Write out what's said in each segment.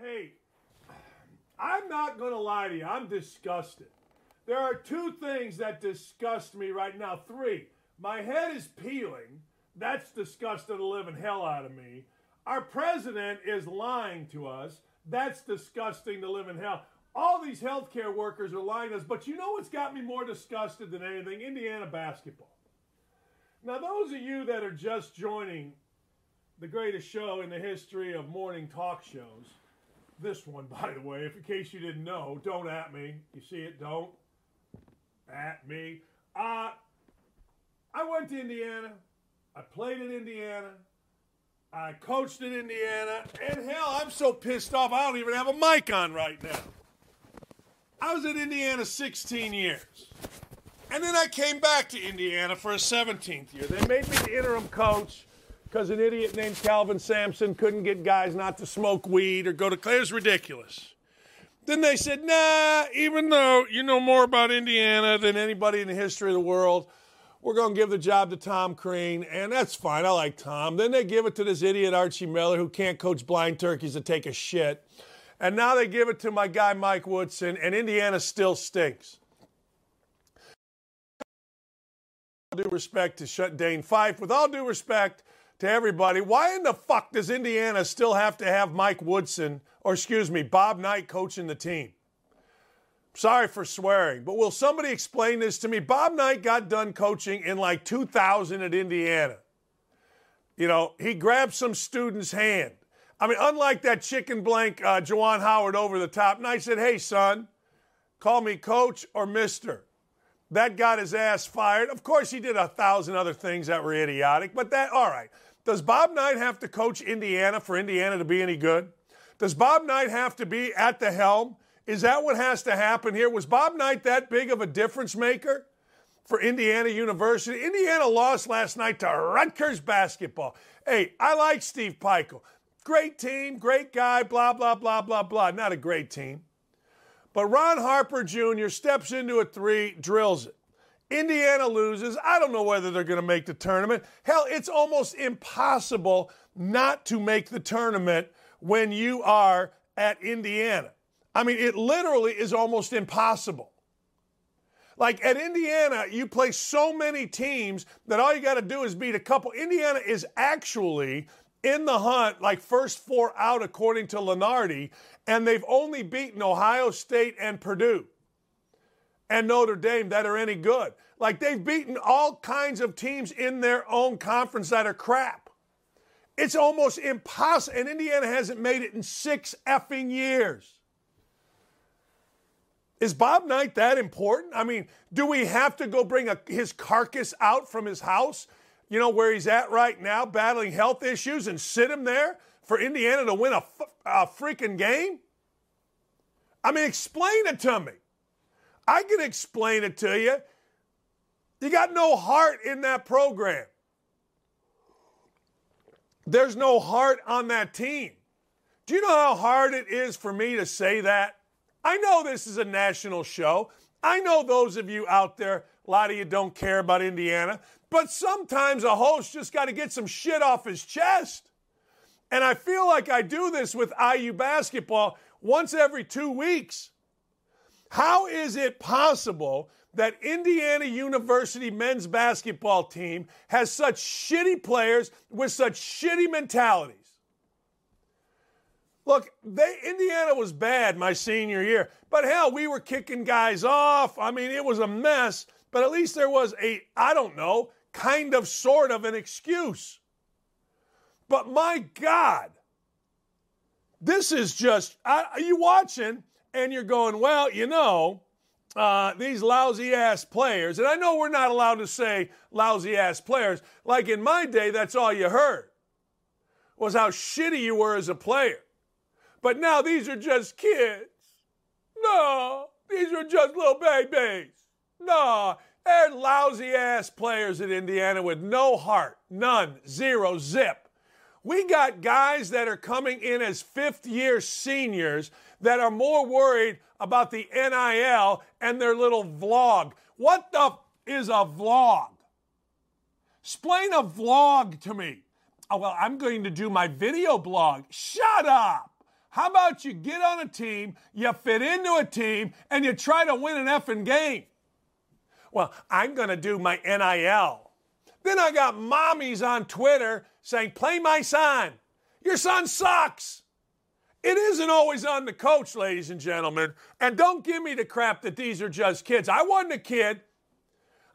Hey, I'm not going to lie to you. I'm disgusted. There are two things that disgust me right now. Three. My head is peeling. That's disgusting to the living hell out of me. Our president is lying to us. That's disgusting to live in hell. All these healthcare workers are lying to us. But you know what's got me more disgusted than anything? Indiana basketball. Now, those of you that are just joining the greatest show in the history of morning talk shows, this one, by the way, if in case you didn't know, don't at me. You see it? Don't at me. Uh, I went to Indiana. I played in Indiana. I coached in Indiana. And hell, I'm so pissed off, I don't even have a mic on right now. I was at Indiana 16 years. And then I came back to Indiana for a 17th year. They made me the interim coach because an idiot named Kelvin Sampson couldn't get guys not to smoke weed or go to class. It was ridiculous. Then they said, nah, even though you know more about Indiana than anybody in the history of the world, we're going to give the job to Tom Crean, and that's fine. I like Tom. Then they give it to this idiot Archie Miller who can't coach blind turkeys to take a shit. And now they give it to my guy Mike Woodson, and Indiana still stinks. All due respect to shut Dane Fife, with all due respect to everybody, why in the fuck does Indiana still have to have Mike Woodson, or excuse me, Bob Knight coaching the team? Sorry for swearing, but will somebody explain this to me? Bob Knight got done coaching in like 2000 at Indiana. You know, he grabbed some student's hand. I mean, unlike that chicken blank uh, Juwan Howard over the top, Knight said, Hey, son, call me coach or mister. That got his ass fired. Of course, he did a thousand other things that were idiotic, but that, all right. Does Bob Knight have to coach Indiana for Indiana to be any good? Does Bob Knight have to be at the helm? Is that what has to happen here? Was Bob Knight that big of a difference maker for Indiana University? Indiana lost last night to Rutgers basketball. Hey, I like Steve Pikiell. Great team, great guy, blah, blah, blah, blah, blah. Not a great team. But Ron Harper Jr. steps into a three, drills it. Indiana loses. I don't know whether they're going to make the tournament. Hell, it's almost impossible not to make the tournament when you are at Indiana. I mean, it literally is almost impossible. Like at Indiana, you play so many teams that all you got to do is beat a couple. Indiana is actually in the hunt, like first four out, according to Lunardi, and they've only beaten Ohio State and Purdue and Notre Dame that are any good. Like they've beaten all kinds of teams in their own conference that are crap. It's almost impossible. And Indiana hasn't made it in six effing years. Is Bob Knight that important? I mean, do we have to go bring a, his carcass out from his house, you know, where he's at right now, battling health issues, and sit him there for Indiana to win a, a freaking game? I mean, explain it to me. I can explain it to you. You got no heart in that program. There's no heart on that team. Do you know how hard it is for me to say that? I know this is a national show. I know those of you out there, a lot of you don't care about Indiana, but sometimes a host just got to get some shit off his chest. And I feel like I do this with IU basketball once every two weeks. How is it possible that Indiana University men's basketball team has such shitty players with such shitty mentalities? Look, they, Indiana was bad my senior year, but hell, we were kicking guys off. I mean, it was a mess, but at least there was a, I don't know, kind of sort of an excuse. But my God, this is just, are you watching and you're going, well, you know, uh, these lousy ass players, and I know we're not allowed to say lousy ass players. Like in my day, that's all you heard was how shitty you were as a player. But now these are just kids. No, these are just little babies. No, they're lousy ass players at Indiana with no heart, none, zero, zip. We got guys that are coming in as fifth year seniors that are more worried about the NIL and their little vlog. What the f- is a vlog? Explain a vlog to me. Oh, well, I'm going to do my video blog. Shut up. How about you get on a team, you fit into a team, and you try to win an effing game? Well, I'm going to do my NIL. Then I got mommies on Twitter saying, play my son. Your son sucks. It isn't always on the coach, ladies and gentlemen. And don't give me the crap that these are just kids. I wasn't a kid.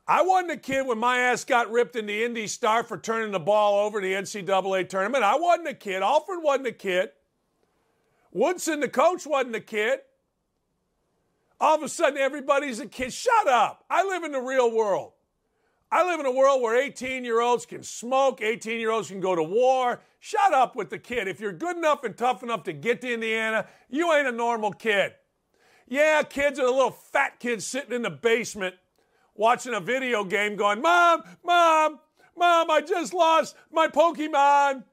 I wasn't a kid when my ass got ripped in the Indy Star for turning the ball over in the NCAA tournament. I wasn't a kid. Alford wasn't a kid. Woodson, the coach, wasn't a kid. All of a sudden, everybody's a kid. Shut up. I live in the real world. I live in a world where 18 year olds can smoke, 18 year olds can go to war. Shut up with the kid. If you're good enough and tough enough to get to Indiana, you ain't a normal kid. Yeah, kids are the little fat kids sitting in the basement watching a video game going, Mom, Mom, Mom, I just lost my Pokemon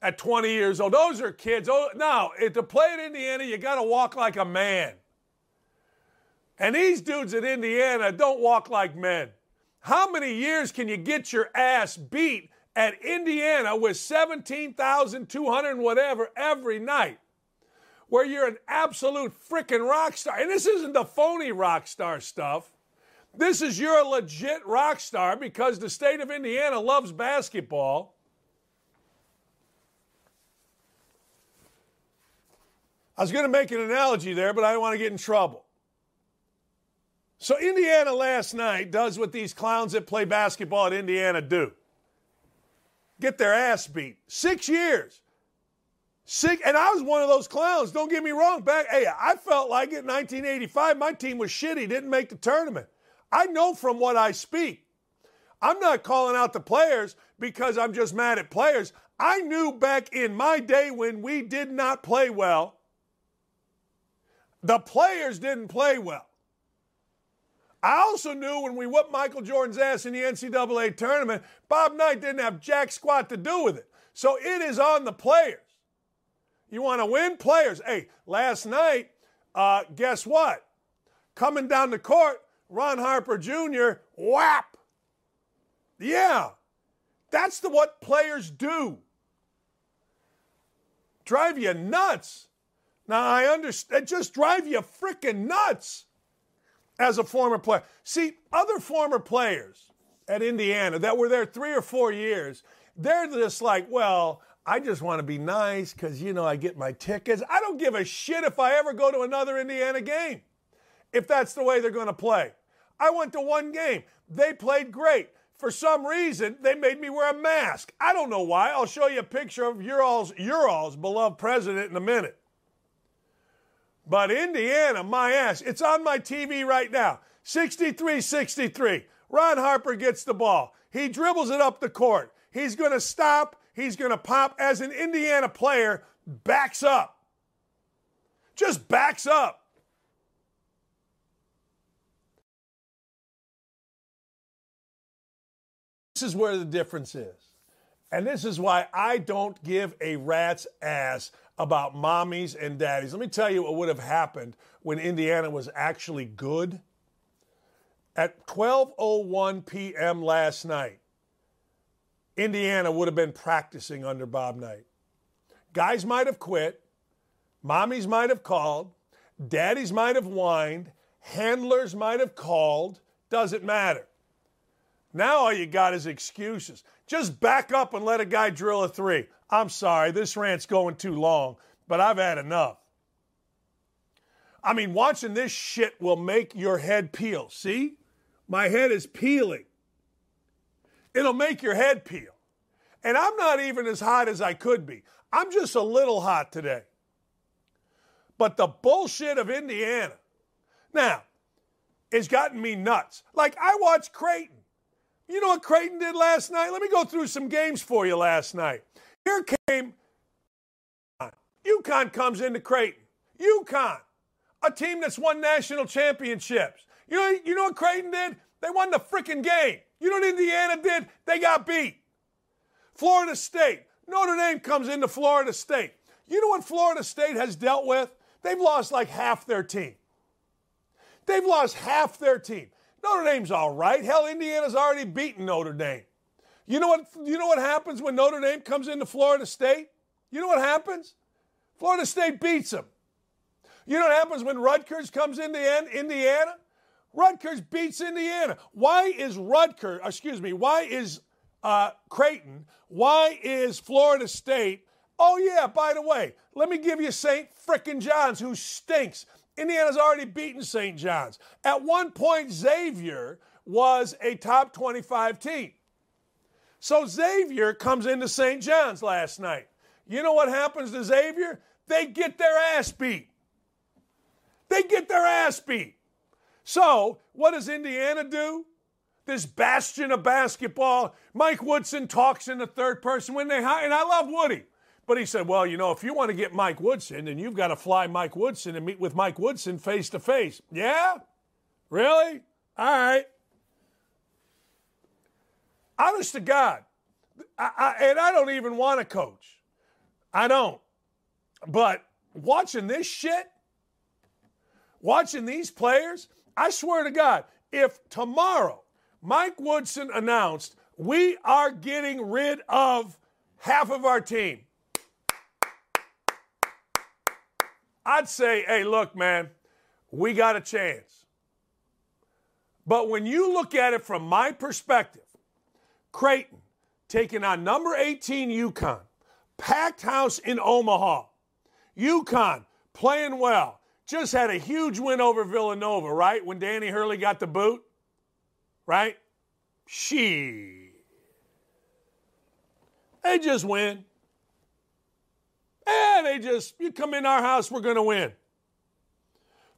at 20 years old. Those are kids. Oh, now, to play at Indiana, you got to walk like a man. And these dudes at Indiana don't walk like men. How many years can you get your ass beat at Indiana with 17,200 whatever every night? Where you're an absolute freaking rock star. And this isn't the phony rock star stuff. This is you're a legit rock star because the state of Indiana loves basketball. I was going to make an analogy there, but I don't want to get in trouble. So Indiana last night does what these clowns that play basketball at Indiana do. Get their ass beat. Six years. Six, and I was one of those clowns. Don't get me wrong. Back, hey, I felt like it in 1985. My team was shitty, didn't make the tournament. I know from what I speak. I'm not calling out the players because I'm just mad at players. I knew back in my day when we did not play well, the players didn't play well. I also knew when we whooped Michael Jordan's ass in the NCAA tournament, Bob Knight didn't have jack squat to do with it. So it is on the players. You want to win? Players. Hey, last night, uh, guess what? Coming down the court, Ron Harper Jr., whap. Yeah, that's the what players do. Drive you nuts. Now I understand, just drive you freaking nuts as a former player. See, other former players at Indiana that were there three or four years, they're just like, well, I just want to be nice because, you know, I get my tickets. I don't give a shit if I ever go to another Indiana game, if that's the way they're going to play. I went to one game. They played great. For some reason, they made me wear a mask. I don't know why. I'll show you a picture of your all's, your all's beloved president in a minute. But Indiana, my ass, it's on my TV right now. 63 63. Ron Harper gets the ball. He dribbles it up the court. He's going to stop. He's going to pop as an Indiana player, backs up. Just backs up. This is where the difference is. And this is why I don't give a rat's ass about mommies and daddies. Let me tell you what would have happened when Indiana was actually good. At 12:01 p.m. last night, Indiana would have been practicing under Bob Knight. Guys might have quit, mommies might have called, daddies might have whined, handlers might have called, doesn't matter. Now all you got is excuses. Just back up and let a guy drill a three. I'm sorry, this rant's going too long, but I've had enough. I mean, watching this shit will make your head peel. See? My head is peeling. It'll make your head peel. And I'm not even as hot as I could be. I'm just a little hot today. But the bullshit of Indiana, now, has gotten me nuts. Like, I watched Creighton. You know what Creighton did last night? Let me go through some games for you last night. Here came UConn comes into Creighton. UConn, a team that's won national championships. You know, you know what Creighton did? They won the freaking game. You know what Indiana did? They got beat. Florida State. Notre Dame comes into Florida State. You know what Florida State has dealt with? They've lost like half their team. They've lost half their team. Notre Dame's all right. Hell, Indiana's already beaten Notre Dame. You know what you know what happens when Notre Dame comes into Florida State? You know what happens? Florida State beats them. You know what happens when Rutgers comes into Indiana? Rutgers beats Indiana. Why is Rutgers, excuse me, why is uh, Creighton, why is Florida State? Oh, yeah, by the way, let me give you St. Frickin' John's, who stinks. Indiana's already beaten St. John's. At one point, Xavier was a top 25 team. So Xavier comes into St. John's last night. You know what happens to Xavier? They get their ass beat. They get their ass beat. So, what does Indiana do? This bastion of basketball. Mike Woodson talks in the third person when they hire, and I love Woody. But he said, well, you know, if you want to get Mike Woodson, then you've got to fly Mike Woodson and meet with Mike Woodson face to face. Yeah? Really? All right. Honest to God. I, I, and I don't even want to coach. I don't. But watching this shit, watching these players, I swear to God, if tomorrow Mike Woodson announced we are getting rid of half of our team, I'd say, hey, look, man, we got a chance. But when you look at it from my perspective, Creighton taking on number 18 UConn, packed house in Omaha, UConn playing well, just had a huge win over Villanova, right? When Danny Hurley got the boot, right? She. They just win. And they just, you come in our house, we're going to win.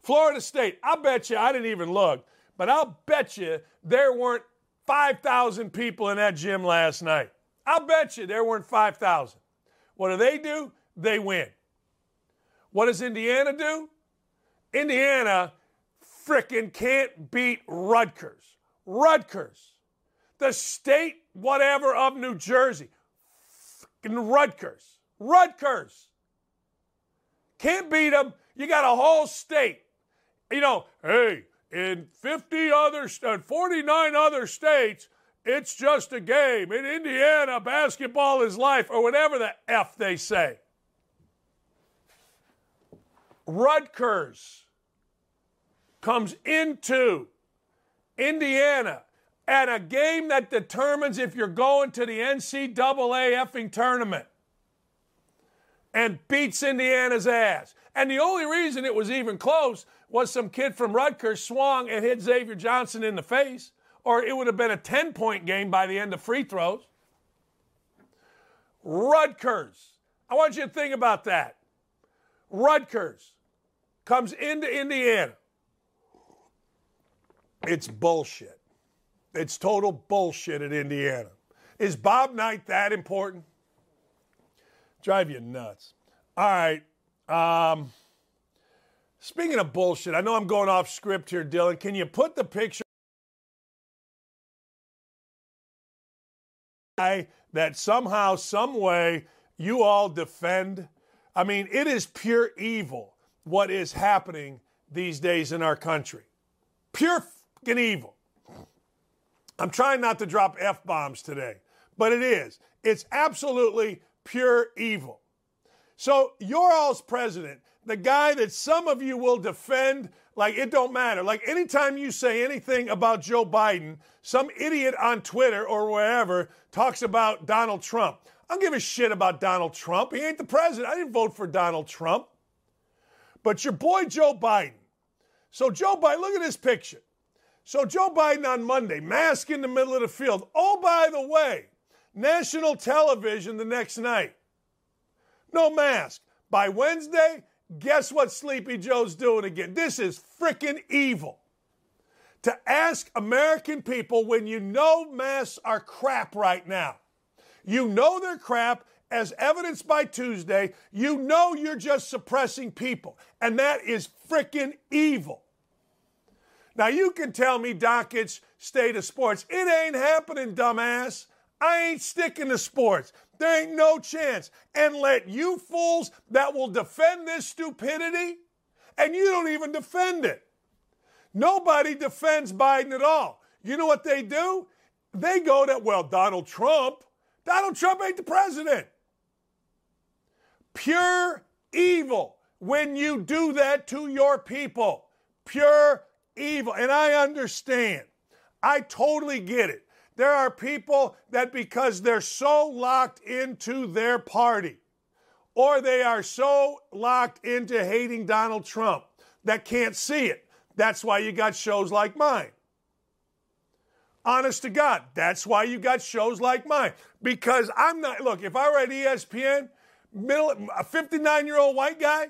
Florida State, I bet you, I didn't even look, but I'll bet you there weren't 5,000 people in that gym last night. I'll bet you there weren't 5,000. What do they do? They win. What does Indiana do? Indiana fricking can't beat Rutgers. Rutgers. The state whatever of New Jersey. Frickin' Rutgers. Rutgers. Can't beat them. You got a whole state. You know, hey, in 50 other, uh, 49 other states, it's just a game. In Indiana, basketball is life, or whatever the F they say. Rutgers comes into Indiana at a game that determines if you're going to the NCAA effing tournament and beats Indiana's ass. And the only reason it was even close was some kid from Rutgers swung and hit Xavier Johnson in the face, or it would have been a 10 point game by the end of free throws. Rutgers. I want you to think about that. Rutgers comes into Indiana. It's bullshit. It's total bullshit at Indiana. Is Bob Knight that important? Drive you nuts. All right. Um, speaking of bullshit, I know I'm going off script here, Dylan. Can you put the picture that somehow, some way, you all defend? I mean, it is pure evil what is happening these days in our country. Pure fucking evil. I'm trying not to drop F bombs today, but it is. It's absolutely pure evil. So, your all's president, the guy that some of you will defend like it don't matter. Like anytime you say anything about Joe Biden, some idiot on Twitter or wherever talks about Donald Trump. I don't give a shit about Donald Trump. He ain't the president. I didn't vote for Donald Trump. But your boy Joe Biden. So, Joe Biden, look at this picture. So, Joe Biden on Monday, mask in the middle of the field. Oh, by the way, national television the next night. No mask. By Wednesday, guess what Sleepy Joe's doing again? This is freaking evil. To ask American people when you know masks are crap right now, you know they're crap, as evidenced by Tuesday, you know you're just suppressing people. And that is freaking evil. Now, you can tell me Dakich, state of sports. It ain't happening, dumbass. I ain't sticking to sports. There ain't no chance. And let you fools that will defend this stupidity, and you don't even defend it. Nobody defends Biden at all. You know what they do? They go to, well, Donald Trump. Donald Trump ain't the president. Pure evil when you do that to your people. Pure evil. And I understand. I totally get it. There are people that because they're so locked into their party or they are so locked into hating Donald Trump that can't see it. That's why you got shows like mine. Honest to God, that's why you got shows like mine. Because I'm not, look, if I were at ESPN, middle, a 59 year old white guy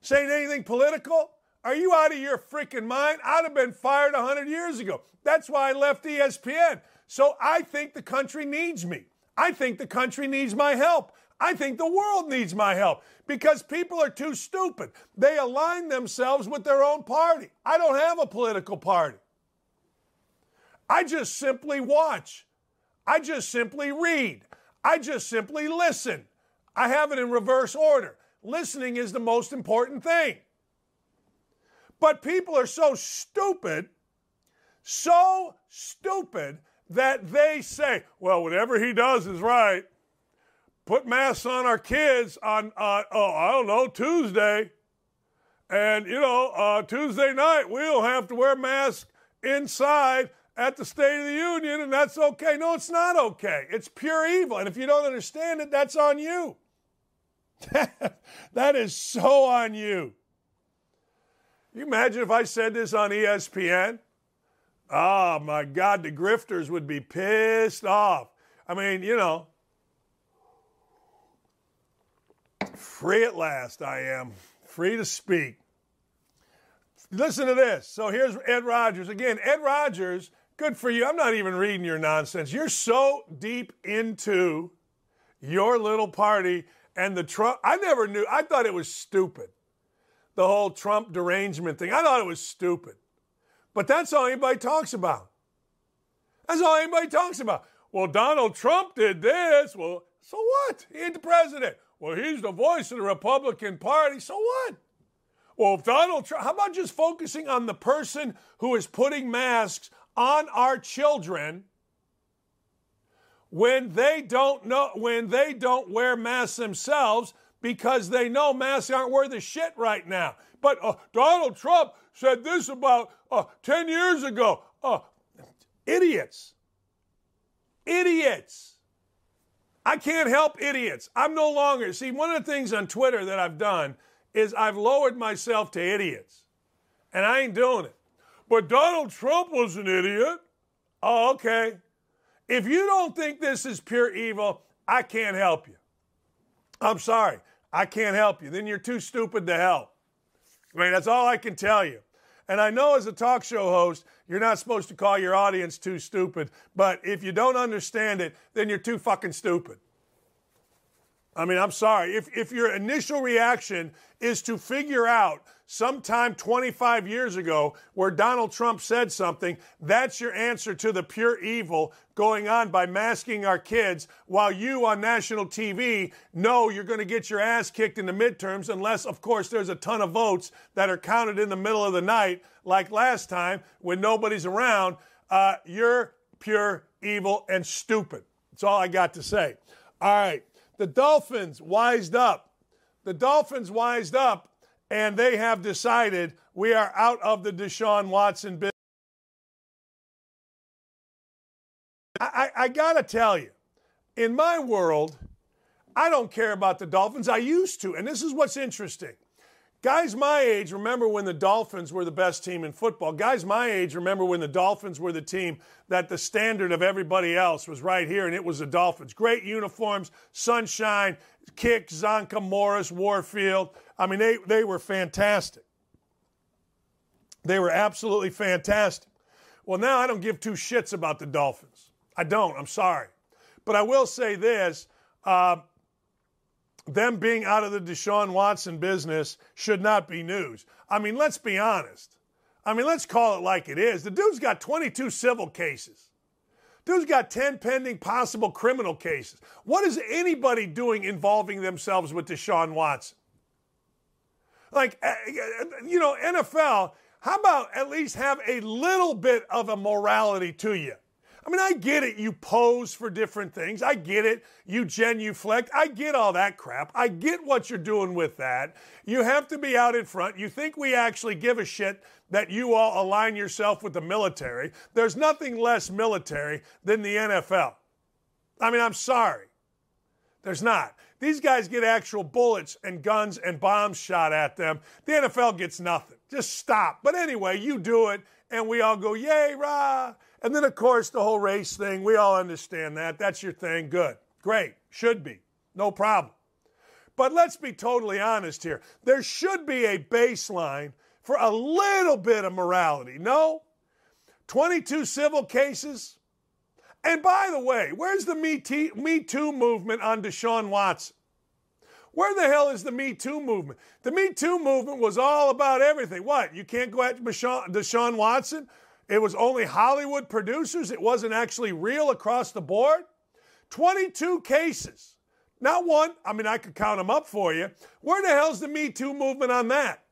saying anything political, are you out of your freaking mind? I'd have been fired 100 years ago. That's why I left ESPN. So I think the country needs me. I think the country needs my help. I think the world needs my help because people are too stupid. They align themselves with their own party. I don't have a political party. I just simply watch. I just simply read. I just simply listen. I have it in reverse order. Listening is the most important thing. But people are so stupid, so stupid that they say, well, whatever he does is right. Put masks on our kids on, uh, oh, I don't know, Tuesday. And, you know, uh, Tuesday night, we'll have to wear masks inside at the State of the Union, and that's okay. No, it's not okay. It's pure evil. And if you don't understand it, that's on you. that is so on you. you imagine if I said this on ESPN? Oh my God, the grifters would be pissed off. I mean, you know, free at last I am, free to speak. Listen to this. So here's Ed Rogers. Again, Ed Rogers Good for you. I'm not even reading your nonsense. You're so deep into your little party and the Trump. I never knew. I thought it was stupid. The whole Trump derangement thing. I thought it was stupid. But that's all anybody talks about. That's all anybody talks about. Well, Donald Trump did this. Well, so what? He ain't the president. Well, he's the voice of the Republican Party. So what? Well, if Donald Trump, how about just focusing on the person who is putting masks on our children when they don't know when they don't wear masks themselves because they know masks aren't worth a shit right now. But uh, Donald Trump said this about uh, 10 years ago. Uh, idiots. Idiots. I can't help idiots. I'm no longer. See, one of the things on Twitter that I've done is I've lowered myself to idiots. And I ain't doing it. But Donald Trump was an idiot. Oh, okay. If you don't think this is pure evil, I can't help you. I'm sorry. I can't help you. Then you're too stupid to help. I mean, that's all I can tell you. And I know as a talk show host, you're not supposed to call your audience too stupid, but if you don't understand it, then you're too fucking stupid. I mean, I'm sorry. If, if your initial reaction is to figure out sometime 25 years ago where Donald Trump said something, that's your answer to the pure evil going on by masking our kids while you on national TV know you're going to get your ass kicked in the midterms unless, of course, there's a ton of votes that are counted in the middle of the night, like last time when nobody's around. Uh, you're pure evil and stupid. That's all I got to say. All right. The Dolphins wised up. The Dolphins wised up, and they have decided we are out of the Deshaun Watson business. I, I, I got to tell you, in my world, I don't care about the Dolphins. I used to. And this is what's interesting. Guys my age remember when the Dolphins were the best team in football. Guys my age remember when the Dolphins were the team that the standard of everybody else was right here, and it was the Dolphins. Great uniforms, sunshine, Kiick, Csonka, Morris, Warfield. I mean, they, they were fantastic. They were absolutely fantastic. Well, now I don't give two shits about the Dolphins. I don't. I'm sorry. But I will say this. Uh, them being out of the Deshaun Watson business should not be news. I mean, let's be honest. I mean, let's call it like it is. The dude's got 22 civil cases. Dude's got 10 pending possible criminal cases. What is anybody doing involving themselves with Deshaun Watson? Like, eh, eh, you know, NFL, how about at least have a little bit of a morality to you? I mean, I get it. You pose for different things. I get it. You genuflect. I get all that crap. I get what you're doing with that. You have to be out in front. You think we actually give a shit that you all align yourself with the military. There's nothing less military than the NFL. I mean, I'm sorry. There's not. These guys get actual bullets and guns and bombs shot at them. The NFL gets nothing. Just stop. But anyway, you do it, and we all go, yay, rah. And then, of course, the whole race thing, we all understand that. That's your thing. Good. Great. Should be. No problem. But let's be totally honest here. There should be a baseline for a little bit of morality. No? 22 civil cases, and by the way, where's the Me, Too movement on Deshaun Watson? Where the hell is the Me Too movement? The Me Too movement was all about everything. What? You can't go at Deshaun Watson? It was only Hollywood producers? It wasn't actually real across the board? 22 cases. Not one. I mean, I could count them up for you. Where the hell's the Me Too movement on that?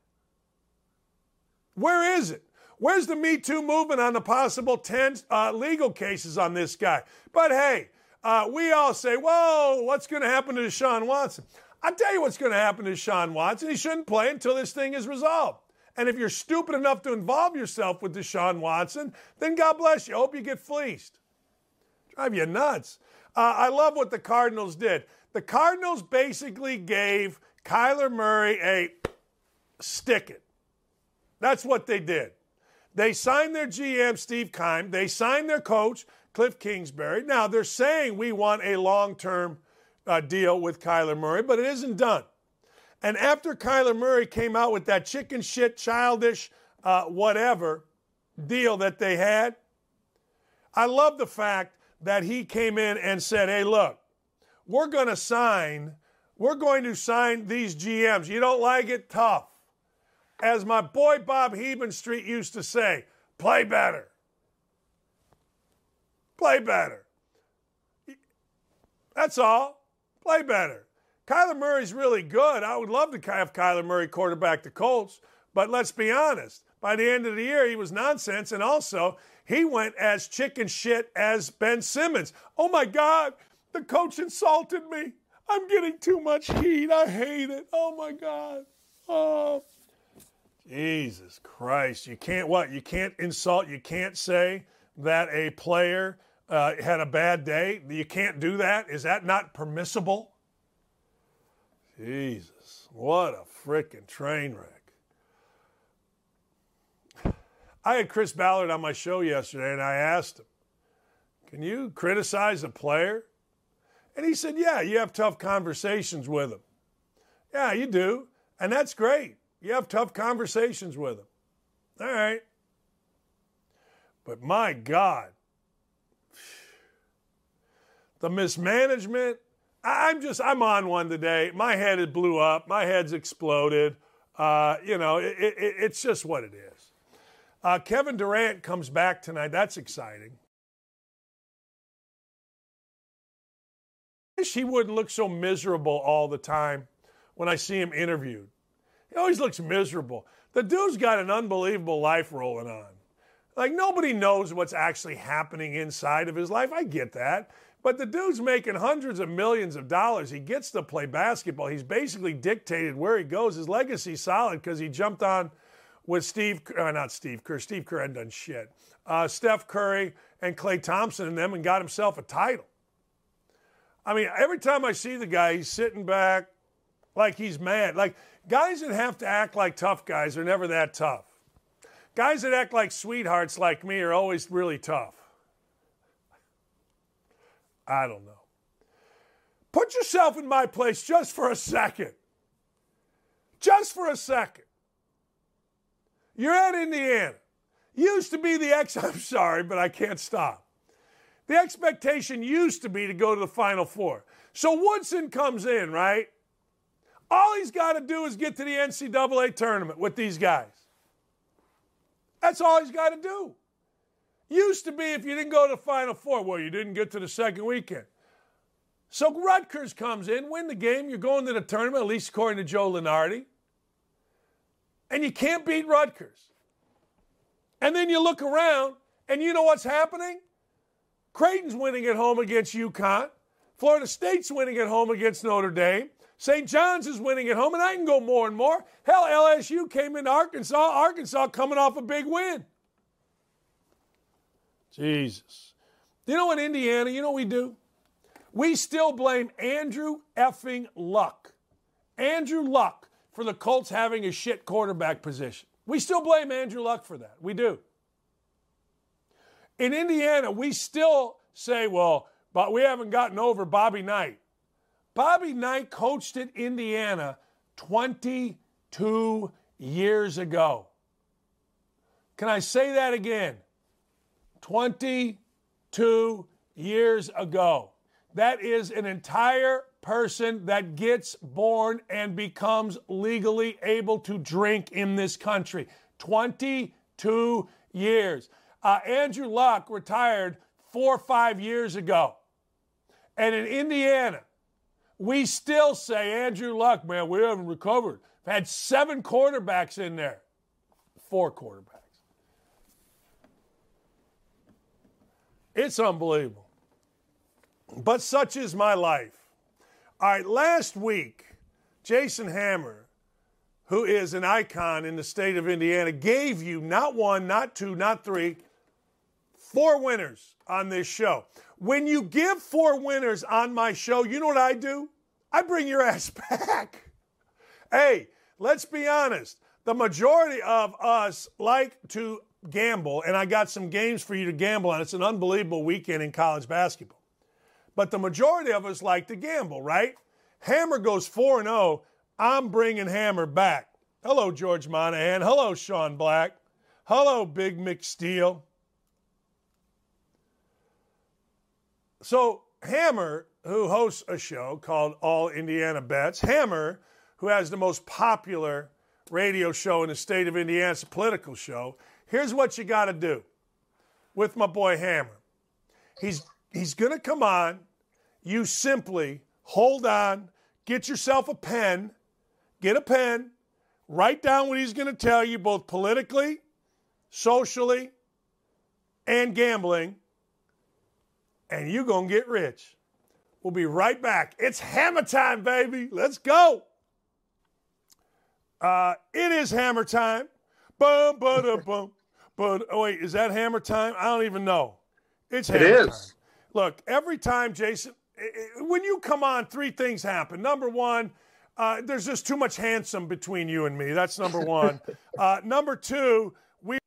Where is it? Where's the Me Too movement on the possible 10 uh, legal cases on this guy? But hey, uh, we all say, whoa, what's going to happen to Deshaun Watson? I'll tell you what's going to happen to Deshaun Watson. He shouldn't play until this thing is resolved. And if you're stupid enough to involve yourself with Deshaun Watson, then God bless you. Hope you get fleeced. Drive you nuts. Uh, I love what the Cardinals did. The Cardinals basically gave Kyler Murray a stick it. That's what they did. They signed their GM, Steve Keim. They signed their coach, Cliff Kingsbury. Now, they're saying we want a long term uh, deal with Kyler Murray, but it isn't done. And after Kyler Murray came out with that chicken shit, childish, uh, whatever deal that they had, I love the fact that he came in and said, hey, look, we're going to sign, we're going to sign these GMs. You don't like it? Tough as my boy Bob Street used to say, play better. Play better. That's all. Play better. Kyler Murray's really good. I would love to have Kyler Murray quarterback the Colts, but let's be honest. By the end of the year, he was nonsense, and also he went as chicken shit as Ben Simmons. Oh my God, the coach insulted me. I'm getting too much heat. I hate it. Oh my God. Oh. Jesus Christ. You can't what? You can't insult, you can't say that a player uh, had a bad day. You can't do that. Is that not permissible? Jesus, what a freaking train wreck. I had Chris Ballard on my show yesterday and I asked him, Can you criticize a player? And he said, Yeah, you have tough conversations with him. Yeah, you do. And that's great. You have tough conversations with them. All right. But my God, the mismanagement. I'm just, I'm on one today. My head had blew up. My head's exploded. Uh, you know, it, it, it's just what it is. Uh, Kevin Durant comes back tonight. That's exciting. I wish he wouldn't look so miserable all the time when I see him interviewed. He always looks miserable. The dude's got an unbelievable life rolling on. Like nobody knows what's actually happening inside of his life. I get that. But the dude's making hundreds of millions of dollars. He gets to play basketball. He's basically dictated where he goes. His legacy's solid because he jumped on with Steve, uh, not Steve Kerr. Steve Kerr hadn't done shit. Uh, Steph Curry and Klay Thompson and them and got himself a title. I mean, every time I see the guy, he's sitting back like he's mad. Like Guys that have to act like tough guys are never that tough. Guys that act like sweethearts like me are always really tough. I don't know. Put yourself in my place just for a second. Just for a second. You're at Indiana. Used to be the ex, I'm sorry, but I can't stop. The expectation used to be to go to the Final Four. So Woodson comes in, right? All he's got to do is get to the NCAA tournament with these guys. That's all he's got to do. Used to be if you didn't go to the Final Four, well, you didn't get to the second weekend. So Rutgers comes in, win the game, you're going to the tournament, at least according to Joe Lunardi. And you can't beat Rutgers. And then you look around, and you know what's happening? Creighton's winning at home against UConn. Florida State's winning at home against Notre Dame. St. John's is winning at home, and I can go more and more. Hell, LSU came into Arkansas. Arkansas coming off a big win. Jesus. You know what, Indiana, you know what we do? We still blame Andrew effing Luck. Andrew Luck for the Colts having a shit quarterback position. We still blame Andrew Luck for that. We do. In Indiana, we still say, well, but we haven't gotten over Bobby Knight. Bobby Knight coached at Indiana 22 years ago. Can I say that again? 22 years ago. That is an entire person that gets born and becomes legally able to drink in this country. 22 years. Uh, Andrew Luck retired four or five years ago. And in Indiana, we still say, Andrew Luck, man, we haven't recovered. Had seven quarterbacks in there, four quarterbacks. It's unbelievable. But such is my life. All right, last week, Jason Hammer, who is an icon in the state of Indiana, gave you not one, not two, not three, four winners on this show. When you give four winners on my show, you know what I do? I bring your ass back. hey, let's be honest. The majority of us like to gamble, and I got some games for you to gamble on. It's an unbelievable weekend in college basketball. But the majority of us like to gamble, right? Hammer goes 4 0. I'm bringing Hammer back. Hello, George Monahan. Hello, Sean Black. Hello, Big McSteel. So, Hammer, who hosts a show called All Indiana Bets, Hammer, who has the most popular radio show in the state of Indiana, it's a political show. Here's what you got to do with my boy Hammer. He's he's going to come on. You simply hold on, get yourself a pen, get a pen, write down what he's going to tell you, both politically, socially, and gambling, and you're going to get rich. We'll be right back. It's hammer time, baby. Let's go. Uh, it is hammer time. Boom, boom, boom, boom. But oh wait, is that hammer time? I don't even know. It's hammer it is. time. Look, every time, Jason, when you come on, three things happen. Number one, uh, there's just too much handsome between you and me. That's number one. uh, number two, we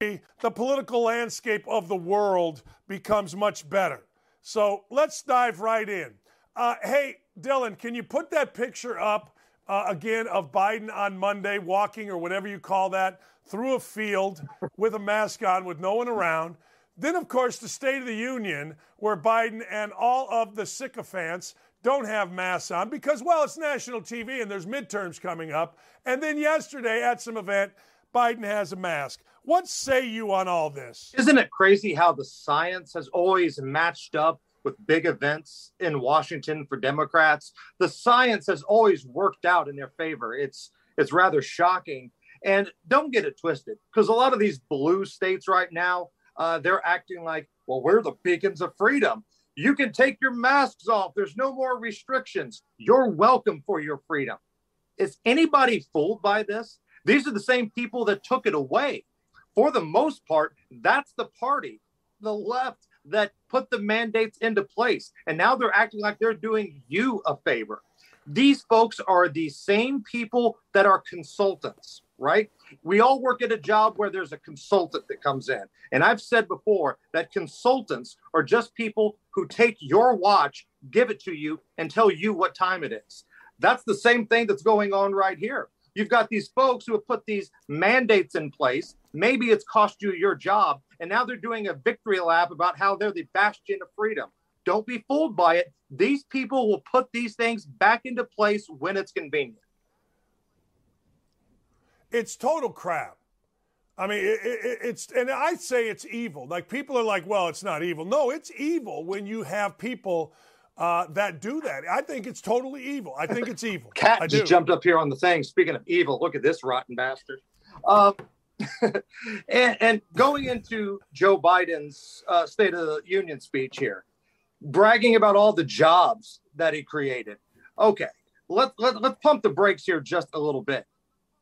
the political landscape of the world becomes much better. So let's dive right in. Uh, hey, Dylan, can you put that picture up uh, again of Biden on Monday walking or whatever you call that through a field with a mask on with no one around? Then, of course, the State of the Union, where Biden and all of the sycophants don't have masks on because, well, it's national TV and there's midterms coming up. And then yesterday at some event, Biden has a mask. What say you on all this? Isn't it crazy how the science has always matched up with big events in Washington for Democrats? The science has always worked out in their favor. It's it's rather shocking. And don't get it twisted, because a lot of these blue states right now, uh, they're acting like, well, we're the beacons of freedom. You can take your masks off. There's no more restrictions. You're welcome for your freedom. Is anybody fooled by this? These are the same people that took it away. For the most part, that's the party, the left, that put the mandates into place. And now they're acting like they're doing you a favor. These folks are the same people that are consultants, right? We all work at a job where there's a consultant that comes in. And I've said before that consultants are just people who take your watch, give it to you, and tell you what time it is. That's the same thing that's going on right here. You've got these folks who have put these mandates in place. Maybe it's cost you your job. And now they're doing a victory lap about how they're the bastion of freedom. Don't be fooled by it. These people will put these things back into place when it's convenient. It's total crap. I mean, it, it, it's, and I'd say it's evil. Like, people are like, well, it's not evil. No, it's evil when you have people uh, that do that. I think it's totally evil. I think it's evil. Cat just jumped up here on the thing. Speaking of evil, look at this rotten bastard. Uh, and, and, going into Joe Biden's uh, State of the Union speech here, bragging about all the jobs that he created. Okay, let, let, let's pump the brakes here just a little bit.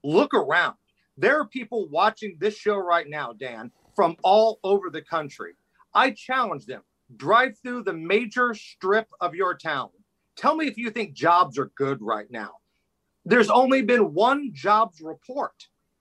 Look around. There are people watching this show right now, Dan, from all over the country. I challenge them drive through the major strip of your town. Tell me if you think jobs are good right now. There's only been one jobs report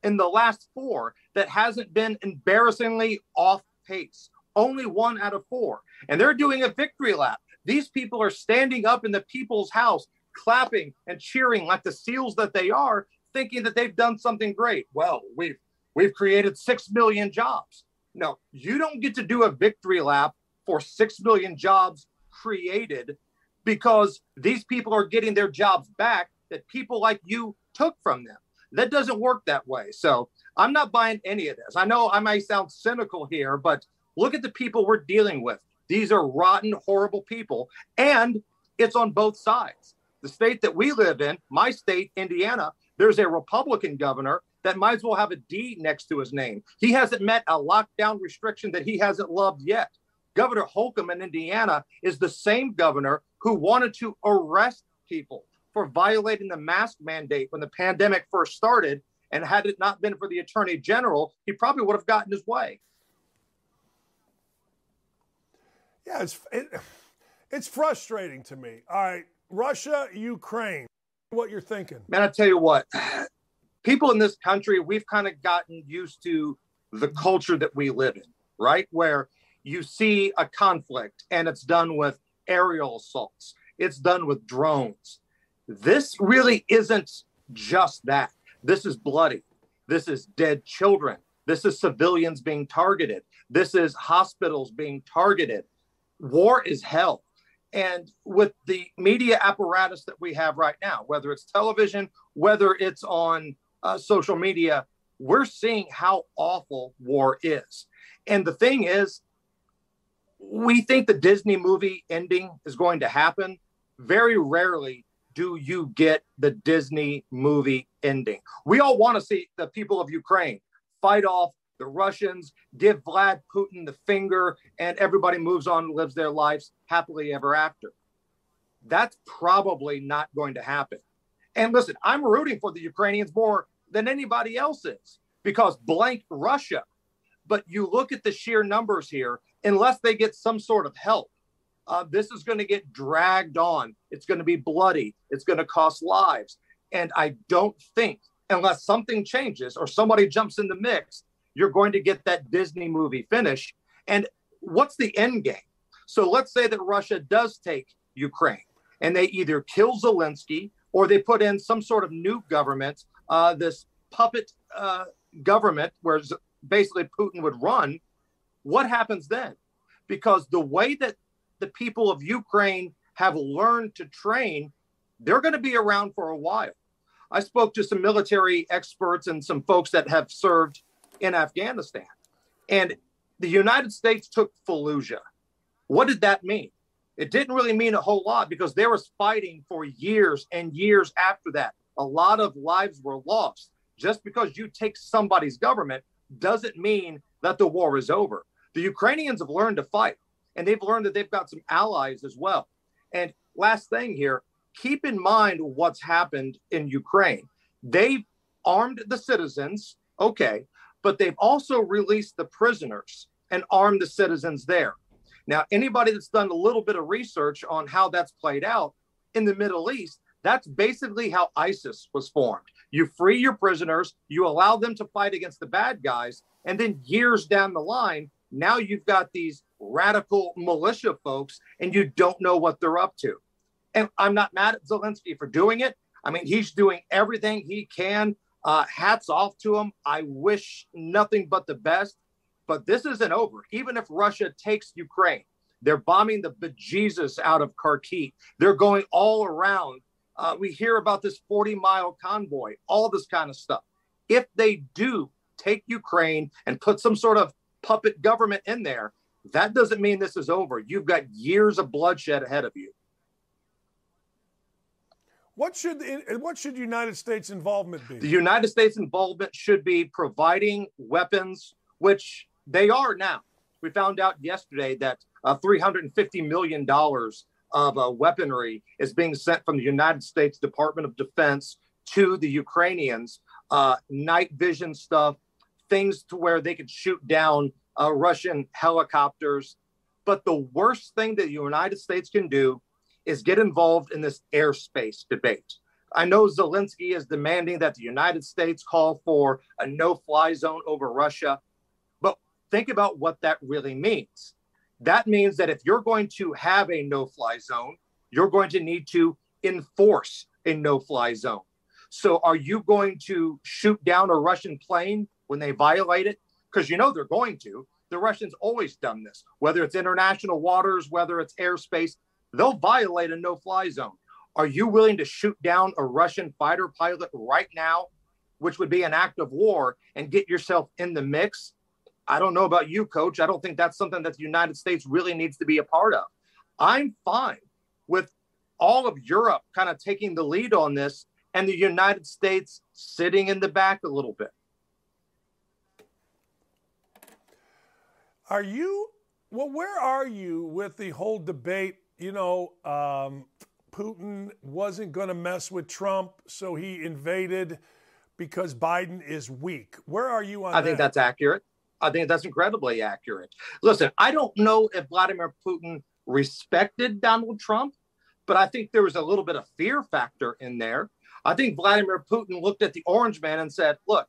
in the last four that hasn't been embarrassingly off pace. Only one out of four. And they're doing a victory lap. These people are standing up in the people's house, clapping and cheering like the seals that they are, thinking that they've done something great. Well, we've we've created six million jobs. No, you don't get to do a victory lap for six million jobs created because these people are getting their jobs back that people like you took from them. That doesn't work that way. So I'm not buying any of this. I know I might sound cynical here, but look at the people we're dealing with. These are rotten, horrible people. And it's on both sides. The state that we live in, my state, Indiana, there's a Republican governor that might as well have a D next to his name. He hasn't met a lockdown restriction that he hasn't loved yet. Governor Holcomb in Indiana is the same governor who wanted to arrest people for violating the mask mandate when the pandemic first started. And had it not been for the attorney general, he probably would have gotten his way. Yeah, it's it, it's frustrating to me. All right, Russia, Ukraine, what you're thinking? Man, I tell you what, people in this country, we've kind of gotten used to the culture that we live in, right? Where you see a conflict and it's done with aerial assaults, it's done with drones, this really isn't just that. This is bloody. This is dead children. This is civilians being targeted. This is hospitals being targeted. War is hell. And with the media apparatus that we have right now, whether it's television, whether it's on uh, social media, we're seeing how awful war is. And the thing is, we think the Disney movie ending is going to happen. Very rarely do you get the Disney movie ending? We all want to see the people of Ukraine fight off the Russians, give Vlad Putin the finger, and everybody moves on and lives their lives happily ever after. That's probably not going to happen. And listen, I'm rooting for the Ukrainians more than anybody else is because blank Russia. But you look at the sheer numbers here, unless they get some sort of help, uh, this is going to get dragged on. It's going to be bloody. It's going to cost lives. And I don't think, unless something changes or somebody jumps in the mix, you're going to get that Disney movie finish. And what's the end game? So let's say that Russia does take Ukraine and they either kill Zelensky or they put in some sort of new government, uh, this puppet uh, government where basically Putin would run. What happens then? Because the way that the people of Ukraine have learned to train, they're going to be around for a while. I spoke to some military experts and some folks that have served in Afghanistan. And the United States took Fallujah. What did that mean? It didn't really mean a whole lot because there was fighting for years and years after that. A lot of lives were lost. Just because you take somebody's government doesn't mean that the war is over. The Ukrainians have learned to fight and they've learned that they've got some allies as well. And last thing here, keep in mind what's happened in Ukraine. They've armed the citizens, okay, but they've also released the prisoners and armed the citizens there. Now, anybody that's done a little bit of research on how that's played out in the Middle East, that's basically how ISIS was formed. You free your prisoners, you allow them to fight against the bad guys, and then years down the line, now you've got these radical militia folks and you don't know what they're up to. And I'm not mad at Zelensky for doing it. I mean, he's doing everything he can. Uh, hats off to him. I wish nothing but the best. But this isn't over. Even if Russia takes Ukraine, they're bombing the bejesus out of Kharkiv. They're going all around. Uh, we hear about this 40 mile convoy, all this kind of stuff. If they do take Ukraine and put some sort of puppet government in there, that doesn't mean this is over. You've got years of bloodshed ahead of you. What should what should United States involvement be? The United States involvement should be providing weapons, which they are now. We found out yesterday that uh, 350 million dollars of uh, weaponry is being sent from the United States Department of Defense to the Ukrainians. Uh, night vision stuff, things to where they could shoot down uh, Russian helicopters. But the worst thing that the United States can do is get involved in this airspace debate. I know Zelensky is demanding that the United States call for a no fly zone over Russia, but think about what that really means. That means that if you're going to have a no fly zone, you're going to need to enforce a no fly zone. So, are you going to shoot down a Russian plane when they violate it? Because you know they're going to. The Russians always done this, whether it's international waters, whether it's airspace, they'll violate a no fly zone. Are you willing to shoot down a Russian fighter pilot right now, which would be an act of war, and get yourself in the mix? I don't know about you, coach. I don't think that's something that the United States really needs to be a part of. I'm fine with all of Europe kind of taking the lead on this and the United States sitting in the back a little bit. Are you, well, where are you with the whole debate? You know, um, Putin wasn't going to mess with Trump, so he invaded because Biden is weak. Where are you on I that? think that's accurate. I think that's incredibly accurate. Listen, I don't know if Vladimir Putin respected Donald Trump, but I think there was a little bit of fear factor in there. I think Vladimir Putin looked at the orange man and said, Look,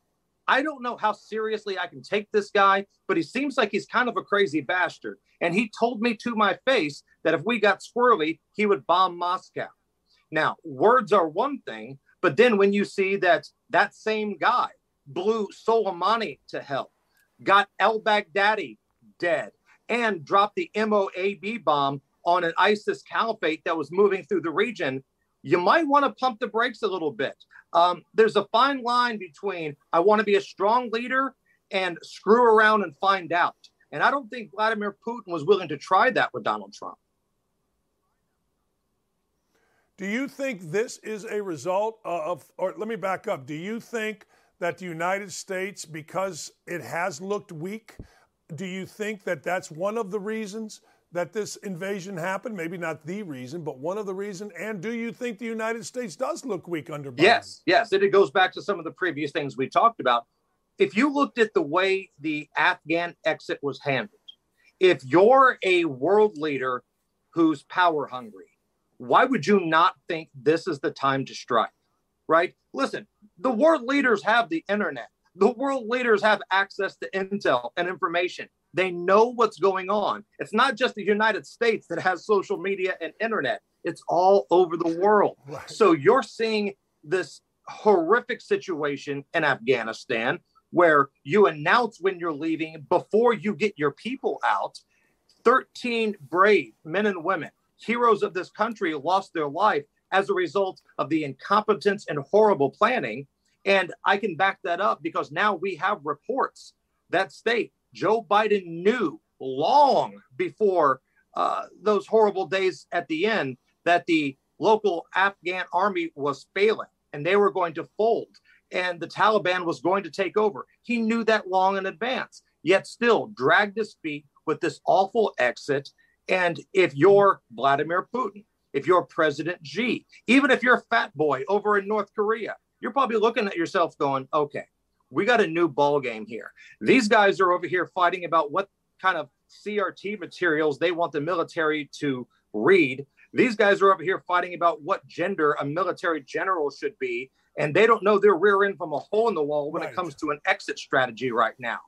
I don't know how seriously I can take this guy, but he seems like he's kind of a crazy bastard. And he told me to my face that if we got squirrely, he would bomb Moscow. Now, words are one thing, but then when you see that that same guy blew Soleimani to hell, got El Baghdadi dead, and dropped the MOAB bomb on an ISIS caliphate that was moving through the region, you might want to pump the brakes a little bit. Um, there's a fine line between I want to be a strong leader and screw around and find out. And I don't think Vladimir Putin was willing to try that with Donald Trump. Do you think this is a result of, or let me back up. Do you think that the United States, because it has looked weak, do you think that that's one of the reasons that this invasion happened? Maybe not the reason, but one of the reasons. And do you think the United States does look weak under Biden? Yes, yes. And it goes back to some of the previous things we talked about. If you looked at the way the Afghan exit was handled, if you're a world leader who's power hungry, why would you not think this is the time to strike? Right? Listen, the world leaders have the internet. The world leaders have access to intel and information. They know what's going on. It's not just the United States that has social media and internet, it's all over the world. Right. So you're seeing this horrific situation in Afghanistan where you announce when you're leaving before you get your people out. 13 brave men and women, heroes of this country, lost their life as a result of the incompetence and horrible planning. And I can back that up because now we have reports that state Joe Biden knew long before uh, those horrible days at the end that the local Afghan army was failing and they were going to fold and the Taliban was going to take over. He knew that long in advance, yet still dragged his feet with this awful exit. And if you're Vladimir Putin, if you're President Xi, even if you're fat boy over in North Korea, you're probably looking at yourself going, okay, we got a new ball game here. These guys are over here fighting about what kind of CRT materials they want the military to read. These guys are over here fighting about what gender a military general should be, and they don't know their rear end from a hole in the wall when right. it comes to an exit strategy right now.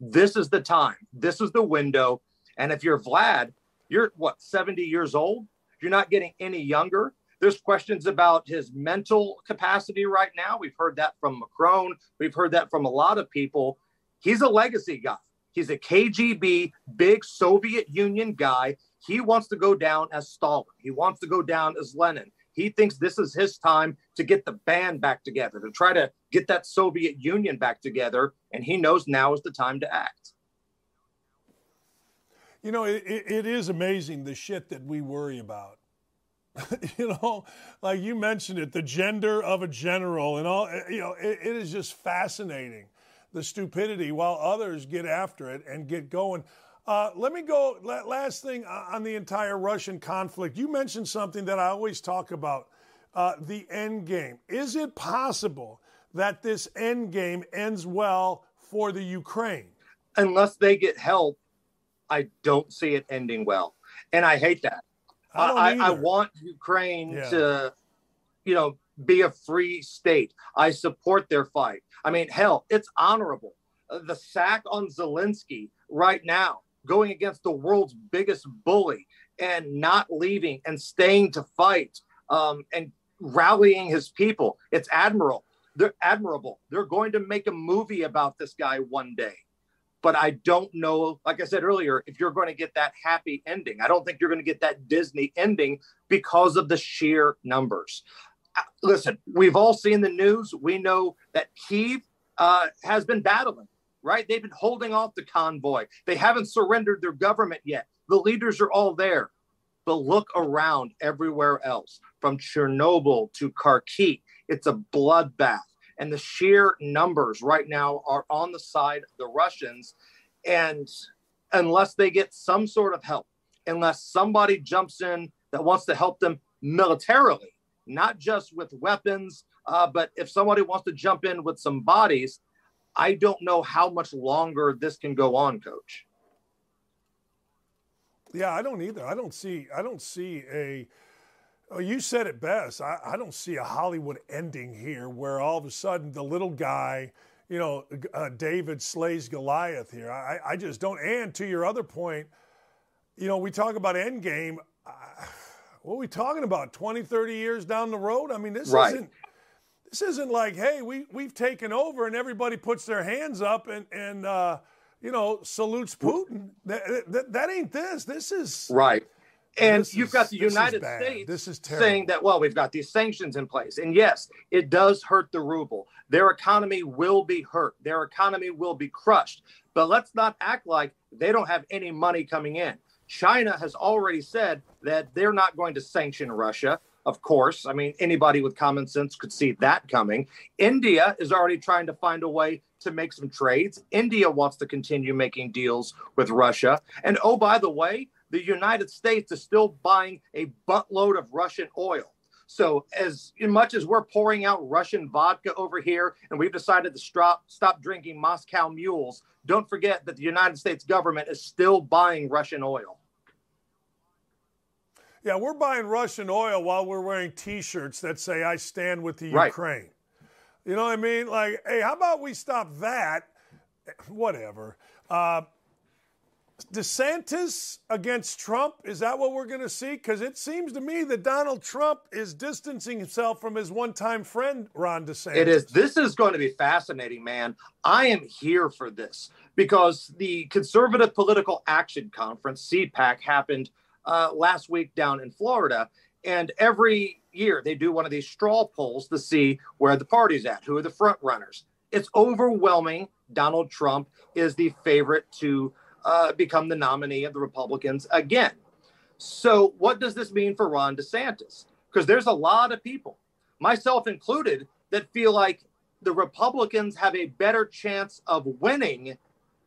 This is the time. This is the window. And if you're Vlad, you're what, 70 years old? You're not getting any younger. There's questions about his mental capacity right now. We've heard that from Macron. We've heard that from a lot of people. He's a legacy guy. He's a KGB, big Soviet Union guy. He wants to go down as Stalin. He wants to go down as Lenin. He thinks this is his time to get the band back together, to try to get that Soviet Union back together. And he knows now is the time to act. You know, it, it is amazing the shit that we worry about you know, like you mentioned it, the gender of a general and all, you know, it, it is just fascinating the stupidity while others get after it and get going. Uh, let me go. Last thing on the entire Russian conflict. You mentioned something that I always talk about uh, the end game. Is it possible that this end game ends well for the Ukraine? Unless they get help, I don't see it ending well. And I hate that. I, I, I want Ukraine yeah. to, you know, be a free state. I support their fight. I mean, hell, it's honorable. Uh, the sack on Zelensky right now, going against the world's biggest bully and not leaving and staying to fight um, and rallying his people. It's admirable. They're admirable. They're going to make a movie about this guy one day. But I don't know, like I said earlier, if you're going to get that happy ending. I don't think you're going to get that Disney ending because of the sheer numbers. Uh, listen, we've all seen the news. We know that Kiev uh, has been battling, right? They've been holding off the convoy. They haven't surrendered their government yet. The leaders are all there. But look around everywhere else, from Chernobyl to Kharkiv. It's a bloodbath. And the sheer numbers right now are on the side of the Russians. And unless they get some sort of help, unless somebody jumps in that wants to help them militarily, not just with weapons, uh, but if somebody wants to jump in with some bodies, I don't know how much longer this can go on, coach. Yeah, I don't either. I don't see. I don't see a. Oh, you said it best. I, I don't see a Hollywood ending here where all of a sudden the little guy, you know, uh, David slays Goliath here. I, I just don't. And to your other point, you know, we talk about Endgame. Uh, what are we talking about? 20, 30 years down the road? I mean, this right. isn't this isn't like, hey, we we've taken over and everybody puts their hands up and and uh, you know, salutes Putin. That, that, that ain't this. This is right. And you've is, got the United States this is saying that, well, we've got these sanctions in place. And yes, it does hurt the ruble. Their economy will be hurt. Their economy will be crushed. But let's not act like they don't have any money coming in. China has already said that they're not going to sanction Russia. Of course, I mean, anybody with common sense could see that coming. India is already trying to find a way to make some trades. India wants to continue making deals with Russia. And oh, by the way, the United States is still buying a buttload of Russian oil. So, as much as we're pouring out Russian vodka over here and we've decided to stop, stop drinking Moscow mules, don't forget that the United States government is still buying Russian oil. Yeah, we're buying Russian oil while we're wearing t shirts that say, I stand with the right. Ukraine. You know what I mean? Like, hey, how about we stop that? Whatever. Uh, DeSantis against Trump, is that what we're going to see? Because it seems to me that Donald Trump is distancing himself from his one time friend, Ron DeSantis. It is. This is going to be fascinating, man. I am here for this because the Conservative Political Action Conference, CPAC, happened uh, last week down in Florida. And every year they do one of these straw polls to see where the party's at, who are the front runners. It's overwhelming. Donald Trump is the favorite to uh, become the nominee of the Republicans again. So, what does this mean for Ron DeSantis? Because there's a lot of people, myself included, that feel like the Republicans have a better chance of winning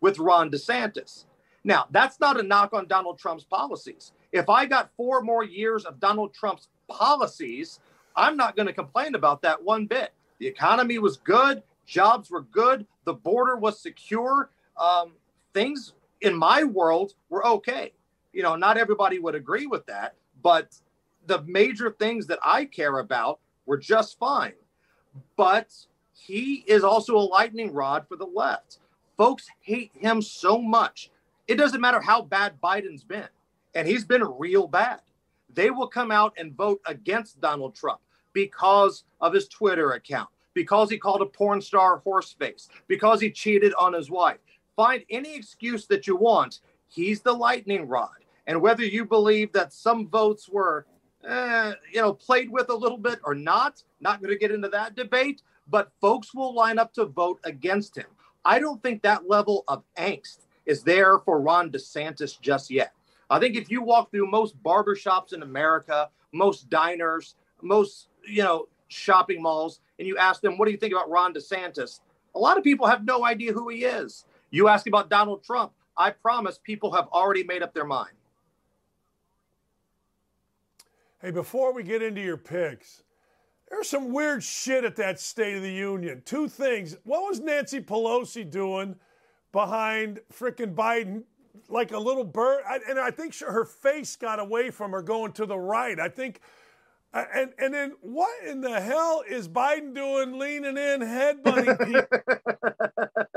with Ron DeSantis. Now, that's not a knock on Donald Trump's policies. If I got four more years of Donald Trump's policies, I'm not going to complain about that one bit. The economy was good, jobs were good, the border was secure. Um, things in my world were okay. You know, not everybody would agree with that, but the major things that I care about were just fine. But he is also a lightning rod for the left. Folks hate him so much. It doesn't matter how bad Biden's been, and he's been real bad they will come out and vote against Donald Trump because of his Twitter account, because he called a porn star horseface, because he cheated on his wife. Find any excuse that you want. He's the lightning rod. And whether you believe that some votes were, eh, you know, played with a little bit or not, not going to get into that debate, but folks will line up to vote against him. I don't think that level of angst is there for Ron DeSantis just yet. I think if you walk through most barbershops in America most diners, most, you know, shopping malls, and you ask them, what do you think about Ron DeSantis? A lot of people have no idea who he is. You ask about Donald Trump, I promise people have already made up their mind. Hey, before we get into your picks, there's some weird shit at that State of the Union. Two things. What was Nancy Pelosi doing behind frickin' Biden like a little bird? and I think her face got away from her going to the right. I think. And and then what in the hell is Biden doing leaning in, headbutting people?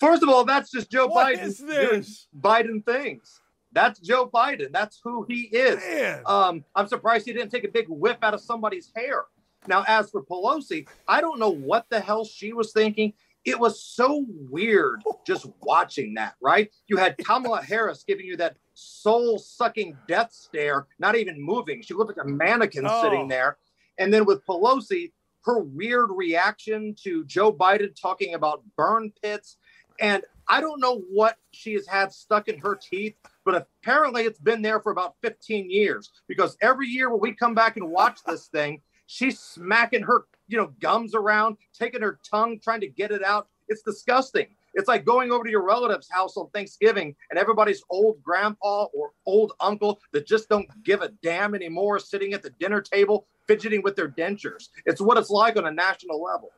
First of all, that's just Joe what Biden is this? Biden things. That's Joe Biden. That's who he is. Um, I'm surprised he didn't take a big whip out of somebody's hair. Now, as for Pelosi, I don't know what the hell she was thinking. It was so weird just watching that, right? You had Kamala Harris giving you that soul sucking death stare, not even moving. She looked like a mannequin Oh. sitting there. And then with Pelosi, her weird reaction to Joe Biden talking about burn pits. And I don't know what she has had stuck in her teeth, but apparently it's been there for about 15 years because every year when we come back and watch this thing, she's smacking her, you know, gums around, taking her tongue, trying to get it out. It's disgusting. It's like going over to your relative's house on Thanksgiving and everybody's old grandpa or old uncle that just don't give a damn anymore sitting at the dinner table fidgeting with their dentures. It's what it's like on a national level.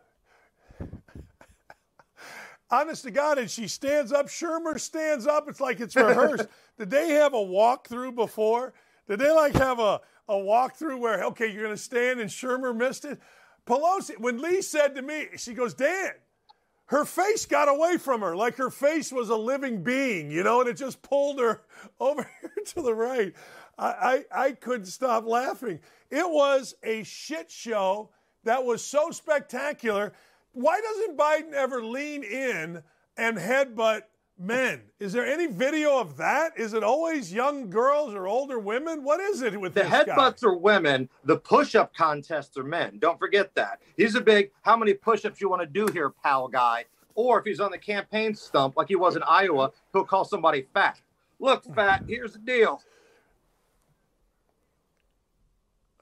Honest to God, and she stands up. Schumer stands up. It's like it's rehearsed. Did they have a walkthrough before? Did they like have a, a walkthrough where, okay, you're going to stand and Schumer missed it? Pelosi, when Lee said to me, she goes, Dan, her face got away from her like her face was a living being, you know, and it just pulled her over here to the right. I, I, I couldn't stop laughing. It was a shit show that was so spectacular. Why doesn't Biden ever lean in and headbutt men? Is there any video of that? Is it always young girls or older women? What is it with The this guy? headbutts are women. The push-up contests are men. Don't forget that. He's a big how many push-ups you want to do here, pal guy. Or if he's on the campaign stump like he was in Iowa, he'll call somebody fat. Look, fat, here's the deal.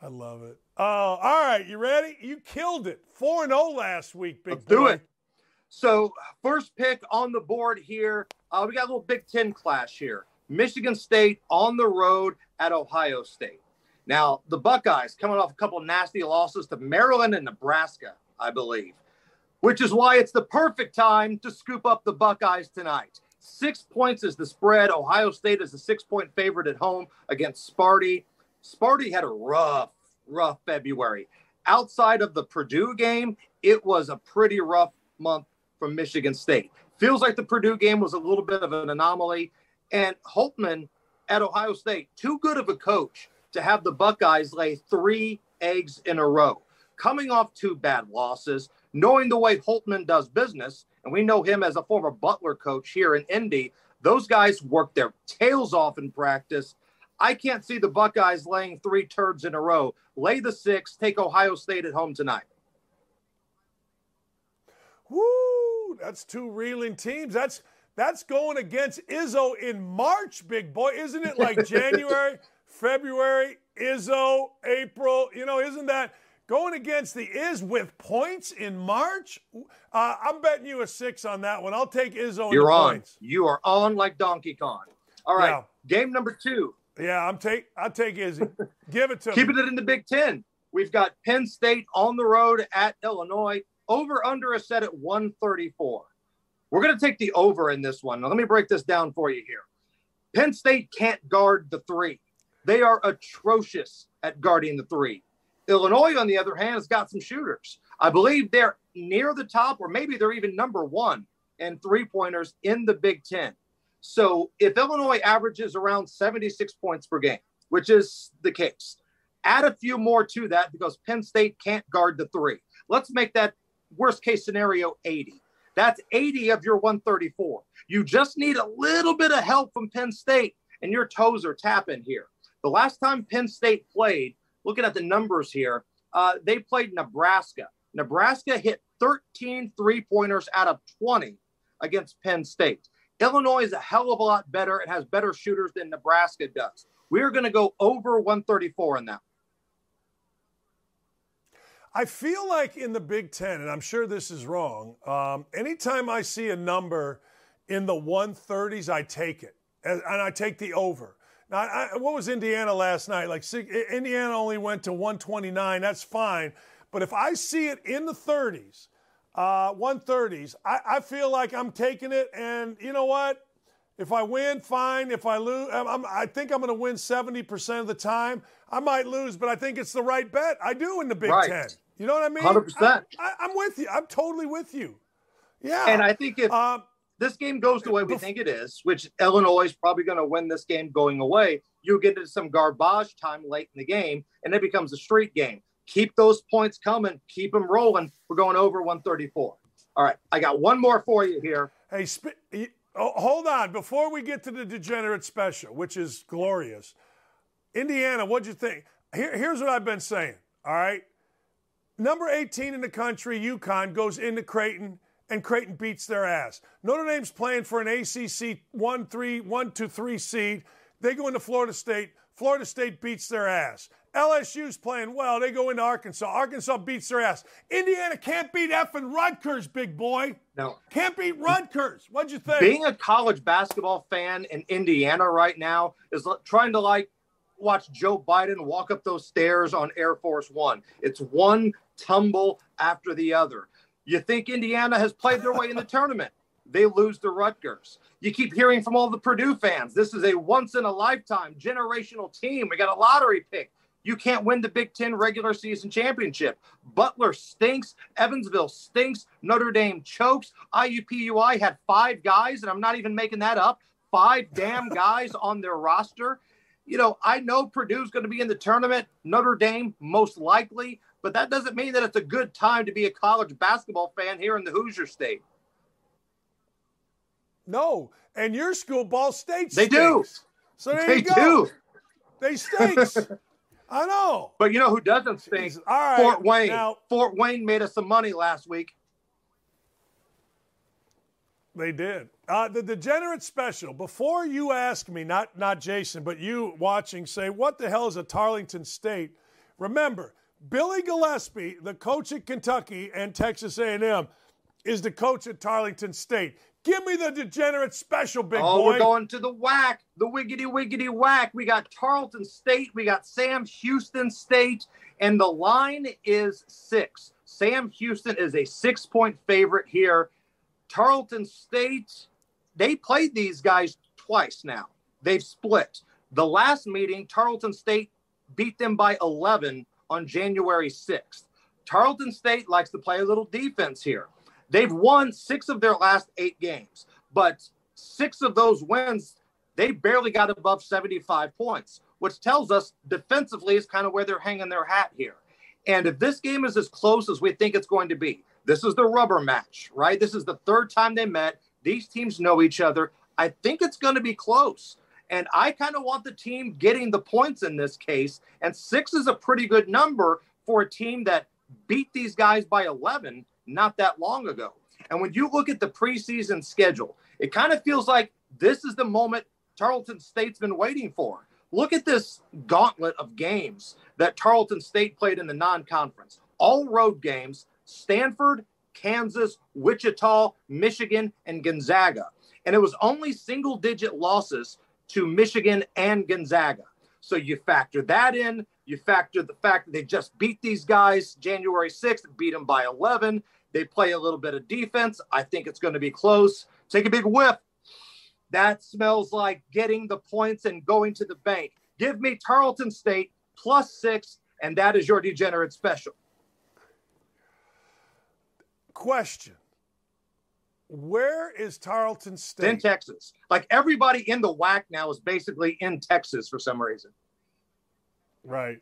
I love it. Oh, all right. You ready? You killed it. 4 0 last week, big Let's do it. So, first pick on the board here. Uh, we got a little Big Ten clash here. Michigan State on the road at Ohio State. Now, the Buckeyes coming off a couple of nasty losses to Maryland and Nebraska, I believe, which is why it's the perfect time to scoop up the Buckeyes tonight. Six points is the spread. Ohio State is a six point favorite at home against Sparty. Sparty had a rough, rough February. Outside of the Purdue game, it was a pretty rough month from Michigan State. Feels like the Purdue game was a little bit of an anomaly. And Holtman at Ohio State, too good of a coach to have the Buckeyes lay three eggs in a row. Coming off two bad losses, knowing the way Holtman does business, and we know him as a former Butler coach here in Indy, those guys work their tails off in practice. I can't see the Buckeyes laying three turds in a row. Lay the six, take Ohio State at home tonight. Woo! That's two reeling teams. That's that's going against Izzo in March, big boy. Isn't it like January, February, Izzo, April? You know, isn't that going against the Iz with points in March? Uh, I'm betting you a six on that one. I'll take Izzo You're on. points. You are on like Donkey Kong. All right. Yeah. Game number two. Yeah, I'm take I'll take Izzy. Give it to me. Keeping it in the Big Ten. We've got Penn State on the road at Illinois. Over under a set at 134. We're going to take the over in this one. Now, let me break this down for you here. Penn State can't guard the three, they are atrocious at guarding the three. Illinois, on the other hand, has got some shooters. I believe they're near the top, or maybe they're even number one in three pointers in the Big Ten. So if Illinois averages around 76 points per game, which is the case, add a few more to that because Penn State can't guard the three. Let's make that worst case scenario 80. That's 80 of your 134. You just need a little bit of help from Penn State, and your toes are tapping here. The last time Penn State played, looking at the numbers here, uh, they played Nebraska. Nebraska hit 13 three pointers out of 20 against Penn State. Illinois is a hell of a lot better and has better shooters than Nebraska does. We're going to go over 134 in that. I feel like in the Big Ten, and I'm sure this is wrong, um, anytime I see a number in the 130s, I take it. And, and I take the over. Now, I, what was Indiana last night? Like, Indiana only went to 129. That's fine. But if I see it in the 30s, uh, 130s, I, I feel like I'm taking it. And you know what? If I win, fine. If I lose, I'm, i think I'm going to win 70% of the time. I might lose, but I think it's the right bet. I do in the Big right. Ten. You know what I mean? 100%. I, am with you. I'm totally with you. Yeah. And I think if um, this game goes the way we think it is, which Illinois is probably going to win this game going away, you get into some garbage time late in the game, and it becomes a street game. Keep those points coming. Keep them rolling. We're going over 134. All right. I got one more for you here. Hey, sp- oh, hold on. Before we get to the degenerate special, which is glorious, Indiana, what'd you think? Here, here's what I've been saying. All right. Number 18 in the country, UConn, goes into Creighton, and Creighton beats their ass. Notre Dame's playing for an ACC 1 3, 1 2 3 seed. They go into Florida State. Florida State beats their ass. LSU's playing well. They go into Arkansas. Arkansas beats their ass. Indiana can't beat effing Rutgers, big boy. No. Can't beat Rutgers. What'd you think? Being a college basketball fan in Indiana right now is trying to like watch Joe Biden walk up those stairs on Air Force One. It's one tumble after the other. You think Indiana has played their way in the tournament? They lose to Rutgers. You keep hearing from all the Purdue fans. This is a once in a lifetime generational team. We got a lottery pick. You can't win the Big Ten regular season championship. Butler stinks. Evansville stinks. Notre Dame chokes. IUPUI had five guys, and I'm not even making that up, five damn guys on their roster. You know, I know Purdue's going to be in the tournament, Notre Dame most likely, but that doesn't mean that it's a good time to be a college basketball fan here in the Hoosier State. No, and your school, Ball State, they do. So there they you go. Do. They stinks. I know. But you know who doesn't stink? All right. Fort Wayne. Now, Fort Wayne made us some money last week. They did. Uh, the degenerate special. Before you ask me, not not Jason, but you watching, say what the hell is a Tarleton State? Remember, Billy Gillispie, the coach at Kentucky and Texas A&M, is the coach at Tarleton State. Give me the degenerate special, big oh, boy. we're going to the whack, the wiggity wiggity whack. We got Tarleton State, we got Sam Houston State, and the line is six. Sam Houston is a six point favorite here. Tarleton State, they played these guys twice now. They've split. The last meeting, Tarleton State beat them by 11 on January 6th. Tarleton State likes to play a little defense here. They've won six of their last eight games, but six of those wins, they barely got above 75 points, which tells us defensively is kind of where they're hanging their hat here. And if this game is as close as we think it's going to be, this is the rubber match, right? This is the third time they met. These teams know each other. I think it's going to be close. And I kind of want the team getting the points in this case. And six is a pretty good number for a team that beat these guys by 11 not that long ago. And when you look at the preseason schedule, it kind of feels like this is the moment Tarleton State's been waiting for. Look at this gauntlet of games that Tarleton State played in the non conference. All road games Stanford, Kansas, Wichita, Michigan, and Gonzaga. And it was only single digit losses to Michigan and Gonzaga. So you factor that in. You factor the fact that they just beat these guys January 6th, beat them by 11. They play a little bit of defense. I think it's going to be close. Take a big whiff. That smells like getting the points and going to the bank. Give me Tarleton State plus six, and that is your degenerate special. Question Where is Tarleton State? in Texas. Like everybody in the whack now is basically in Texas for some reason. Right,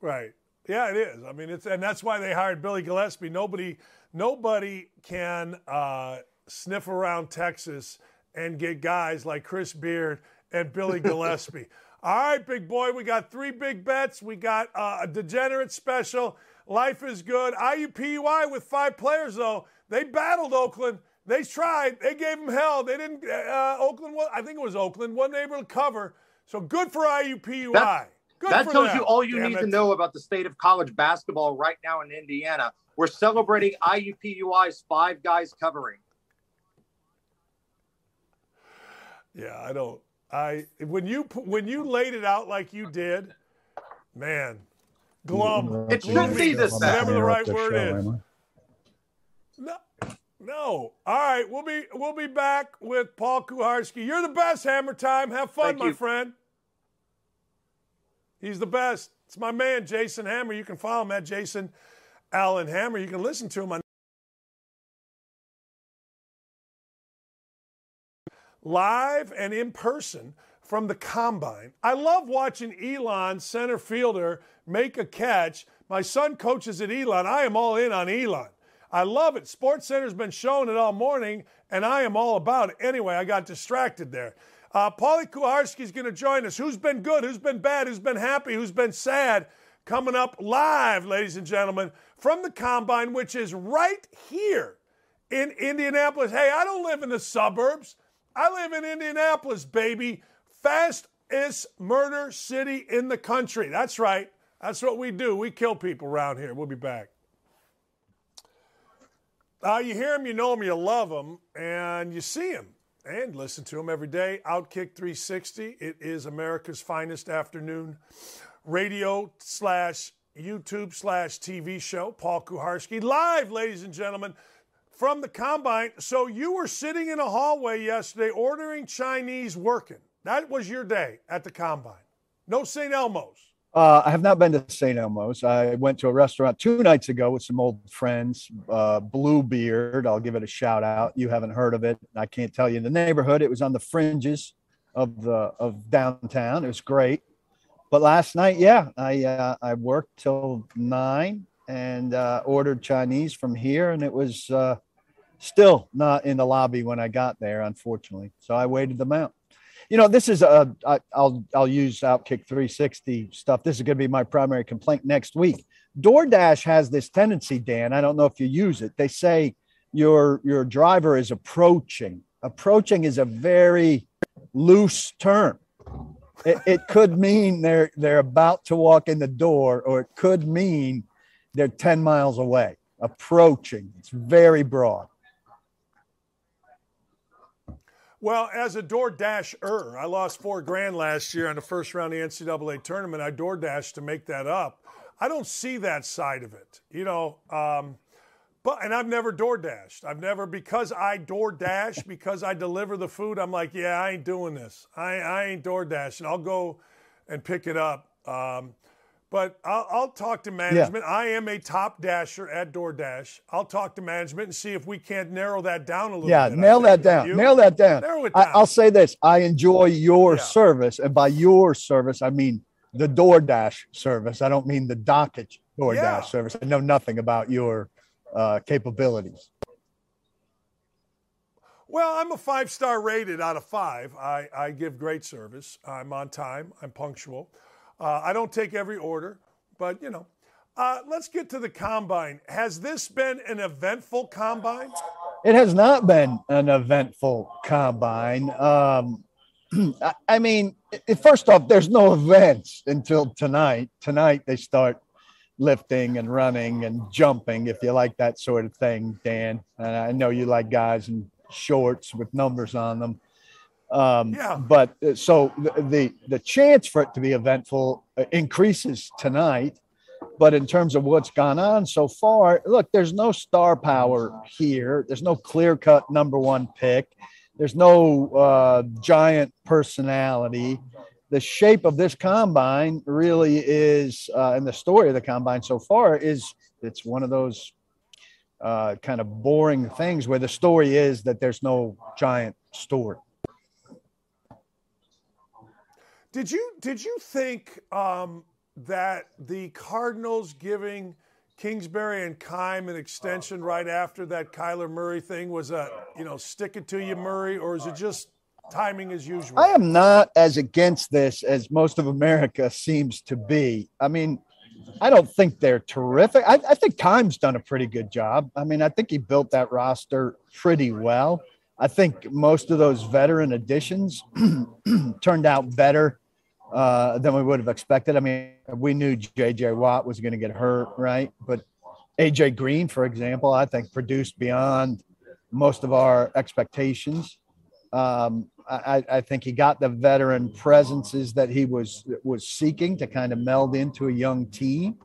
right. Yeah, it is. I mean, it's and that's why they hired Billy Gillispie. Nobody, nobody can uh, sniff around Texas and get guys like Chris Beard and Billy Gillespie. All right, big boy, we got three big bets. We got uh, a degenerate special. Life is good. IUPUI with five players though. They battled Oakland. They tried. They gave them hell. They didn't. Uh, Oakland. I think it was Oakland. wasn't able to cover. So good for IUPUI. That, good that for tells them. you all you Damn need it. to know about the state of college basketball right now in Indiana. We're celebrating IUPUI's five guys covering. Yeah, I don't. I when you when you laid it out like you did, man, glum. It shouldn't be this bad. Whatever the right word is. No, no. All right, we'll be we'll be back with Paul Kuharsky. You're the best, Hammer Time. Have fun, Thank my you. friend. He's the best. It's my man, Jason Hammer. You can follow him at Jason Allen Hammer. You can listen to him on live and in person from the combine. I love watching Elon, center fielder, make a catch. My son coaches at Elon. I am all in on Elon. I love it. Sports Center's been showing it all morning, and I am all about it. Anyway, I got distracted there. Uh, Paulie Kuharsky's going to join us. Who's been good? Who's been bad? Who's been happy? Who's been sad? Coming up live, ladies and gentlemen, from the combine, which is right here in Indianapolis. Hey, I don't live in the suburbs. I live in Indianapolis, baby. Fastest murder city in the country. That's right. That's what we do. We kill people around here. We'll be back. Uh, you hear them, you know them, you love them, and you see them and listen to them every day. Outkick 360. It is America's finest afternoon radio slash YouTube slash TV show. Paul Kuharsky live, ladies and gentlemen, from the combine. So you were sitting in a hallway yesterday ordering Chinese working. That was your day at the combine. No St. Elmo's. Uh, I have not been to St. Elmo's. I went to a restaurant two nights ago with some old friends. Uh, Bluebeard, I'll give it a shout out. You haven't heard of it. I can't tell you in the neighborhood. It was on the fringes of the of downtown. It was great. But last night, yeah, I uh, I worked till nine and uh, ordered Chinese from here, and it was uh, still not in the lobby when I got there, unfortunately. So I waited them out you know, this is a I'll I'll use Outkick 360 stuff. This is going to be my primary complaint next week. DoorDash has this tendency, Dan. I don't know if you use it. They say your your driver is approaching. Approaching is a very loose term. It, it could mean they're they're about to walk in the door, or it could mean they're 10 miles away. Approaching. It's very broad. Well, as a door dasher, I lost four grand last year in the first round of the NCAA tournament. I door dashed to make that up. I don't see that side of it, you know. Um, but and I've never door dashed. I've never because I door dash because I deliver the food. I'm like, yeah, I ain't doing this. I I ain't door dashing. I'll go and pick it up. Um, but I'll, I'll talk to management. I am a top dasher at DoorDash. I'll talk to management and see if we can't narrow that down a little Yeah, bit. I nail that down. Nail that down. Narrow it I, down. I'll say this: I enjoy your Yeah. service, and by your service, I mean the DoorDash service. I don't mean the dockage DoorDash Yeah. service. I know nothing about your uh, capabilities. Well, I'm a five star rated out of five. I, I give great service. I'm on time. I'm punctual. Uh, I don't take every order, but you know. Uh, let's get to the combine. Has this been an eventful combine? It has not been an eventful combine. Um, I- mean, first off, there's no events until tonight. Tonight they start lifting and running and jumping, if you like that sort of thing, Dan. And I know you like guys in shorts with numbers on them. Um, Yeah. But uh, so the, the chance for it to be eventful uh, increases tonight. But in terms of what's gone on so far, look, there's no star power here. There's no clear cut number one pick. There's no uh, giant personality. The shape of this combine really is, uh, and the story of the combine so far is it's one of those uh, kind of boring things where the story is that there's no giant story. Did you did you think um, that the Cardinals giving Kingsbury and Keim an extension right after that Kyler Murray thing was a you know stick it to you Murray, or is it just timing as usual? I am not as against this as most of America seems to be. I mean, I don't think they're terrific. I, I think Keim's done a pretty good job. I mean, I think he built that roster pretty well. I think most of those veteran additions turned out better uh, than we would have expected. I mean, we knew J.J. Watt was going to get hurt, right? But AJ Green, for example, I think produced beyond most of our expectations. Um, I, I, think he got the veteran presences that he was was seeking to kind of meld into a young team.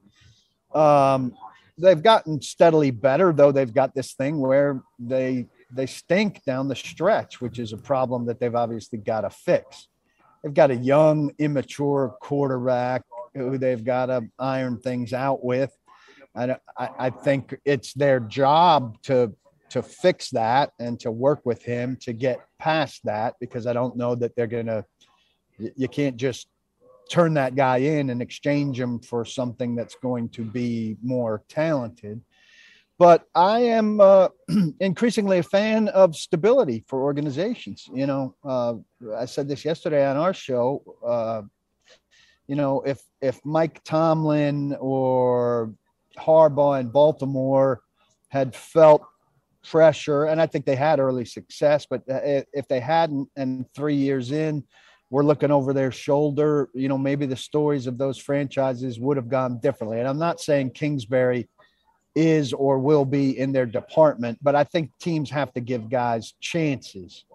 Um, they've gotten steadily better, though. They've got this thing where they they stink down the stretch, which is a problem that they've obviously got to fix. They've got a young, immature quarterback who they've got to iron things out with. I, I think it's their job to to fix that and to work with him to get past that because I don't know that they're gonna. You can't just turn that guy in and exchange him for something that's going to be more talented. But I am uh, increasingly a fan of stability for organizations. You know, uh, I said this yesterday on our show. Uh, you know, if if Mike Tomlin or Harbaugh in Baltimore had felt pressure, and I think they had early success, but uh, if they hadn't, and three years in, we're looking over their shoulder, you know, maybe the stories of those franchises would have gone differently. And I'm not saying Kingsbury is or will be in their department, but I think teams have to give guys chances.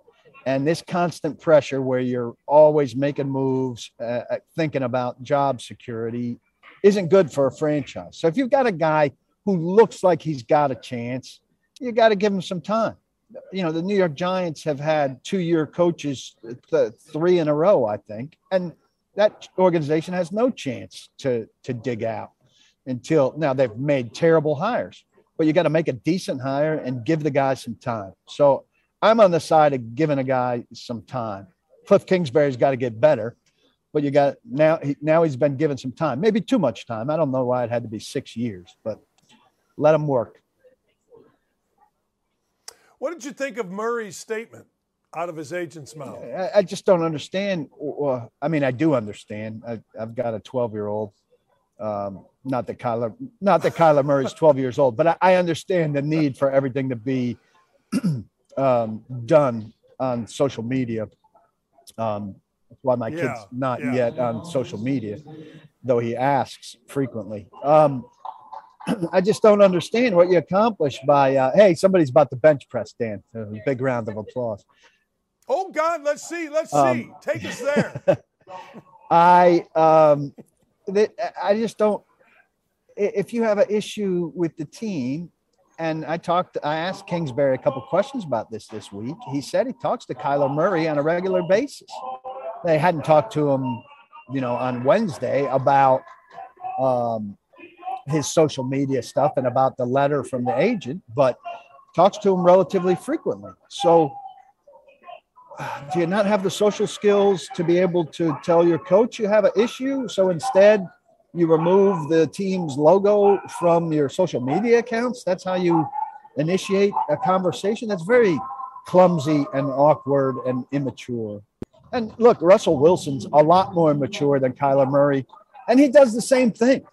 And this constant pressure where you're always making moves, uh, uh thinking about job security isn't good for a franchise. So if you've got a guy who looks like he's got a chance, you got to give him some time. You know, the New York Giants have had two year coaches, th- three in a row, I think, and that organization has no chance to to dig out until now. They've made terrible hires, but you got to make a decent hire and give the guy some time. So I'm on the side of giving a guy some time. Cliff Kingsbury's got to get better, but you got now. Now he's been given some time, maybe too much time. I don't know why it had to be six years, but let him work. What did you think of Murray's statement out of his agent's mouth? I, I just don't understand. Well, I mean, I do understand. I, have got a 12 year old. Um, not that Kyler, not that Kyler Murray is 12 years old, but I, I understand the need for everything to be um, done on social media. Um, that's why my yeah, kid's not yeah. yet on social media, though he asks frequently. Um, I just don't understand what you accomplish by, uh, hey, somebody's about to bench press, Dan. Big round of applause. Oh, God, let's see. Let's um, see. Take us there. I, um, th- I just don't. If you have an issue with the team, and I talked, I asked Kingsbury a couple questions about this this week. He said he talks to Kyler Murray on a regular basis. They hadn't talked to him, you know, on Wednesday about um, his social media stuff and about the letter from the agent, but talks to him relatively frequently. So, do you not have the social skills to be able to tell your coach you have an issue? So instead, you remove the team's logo from your social media accounts. That's how you initiate a conversation. That's very clumsy and awkward and immature. And look, Russell Wilson's a lot more mature than Kyler Murray, and he does the same thing.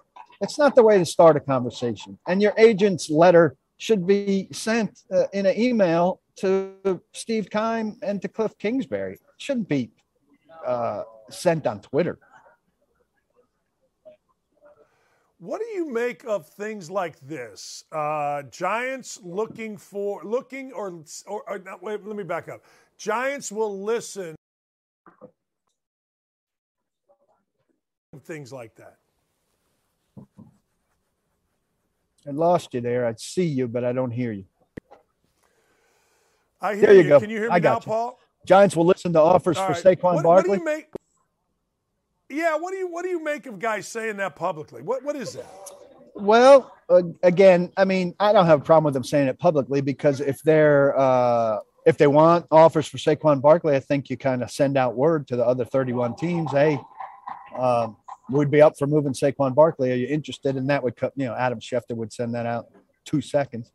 It's not the way to start a conversation. And your agent's letter should be sent uh, in an email to Steve Keim and to Cliff Kingsbury. It shouldn't be uh, sent on Twitter. What do you make of things like this? Uh, Giants looking for looking or or, or not, wait, let me back up. Giants will listen. Things like that. I lost you there. I'd see you, but I don't hear you. I hear there you. you. Go. Can you hear me I got now, you. Paul? Giants will listen to offers All for right. Saquon what, Barkley. What do you make? Yeah, what do you what do you make of guys saying that publicly? What what is that? Well, uh, again, I mean, I don't have a problem with them saying it publicly because if they're uh, if they want offers for Saquon Barkley, I think you kind of send out word to the other 31 teams, hey, um, would be up for moving Saquon Barkley. Are you interested? And that would cut, you know, Adam Schefter would send that out two seconds.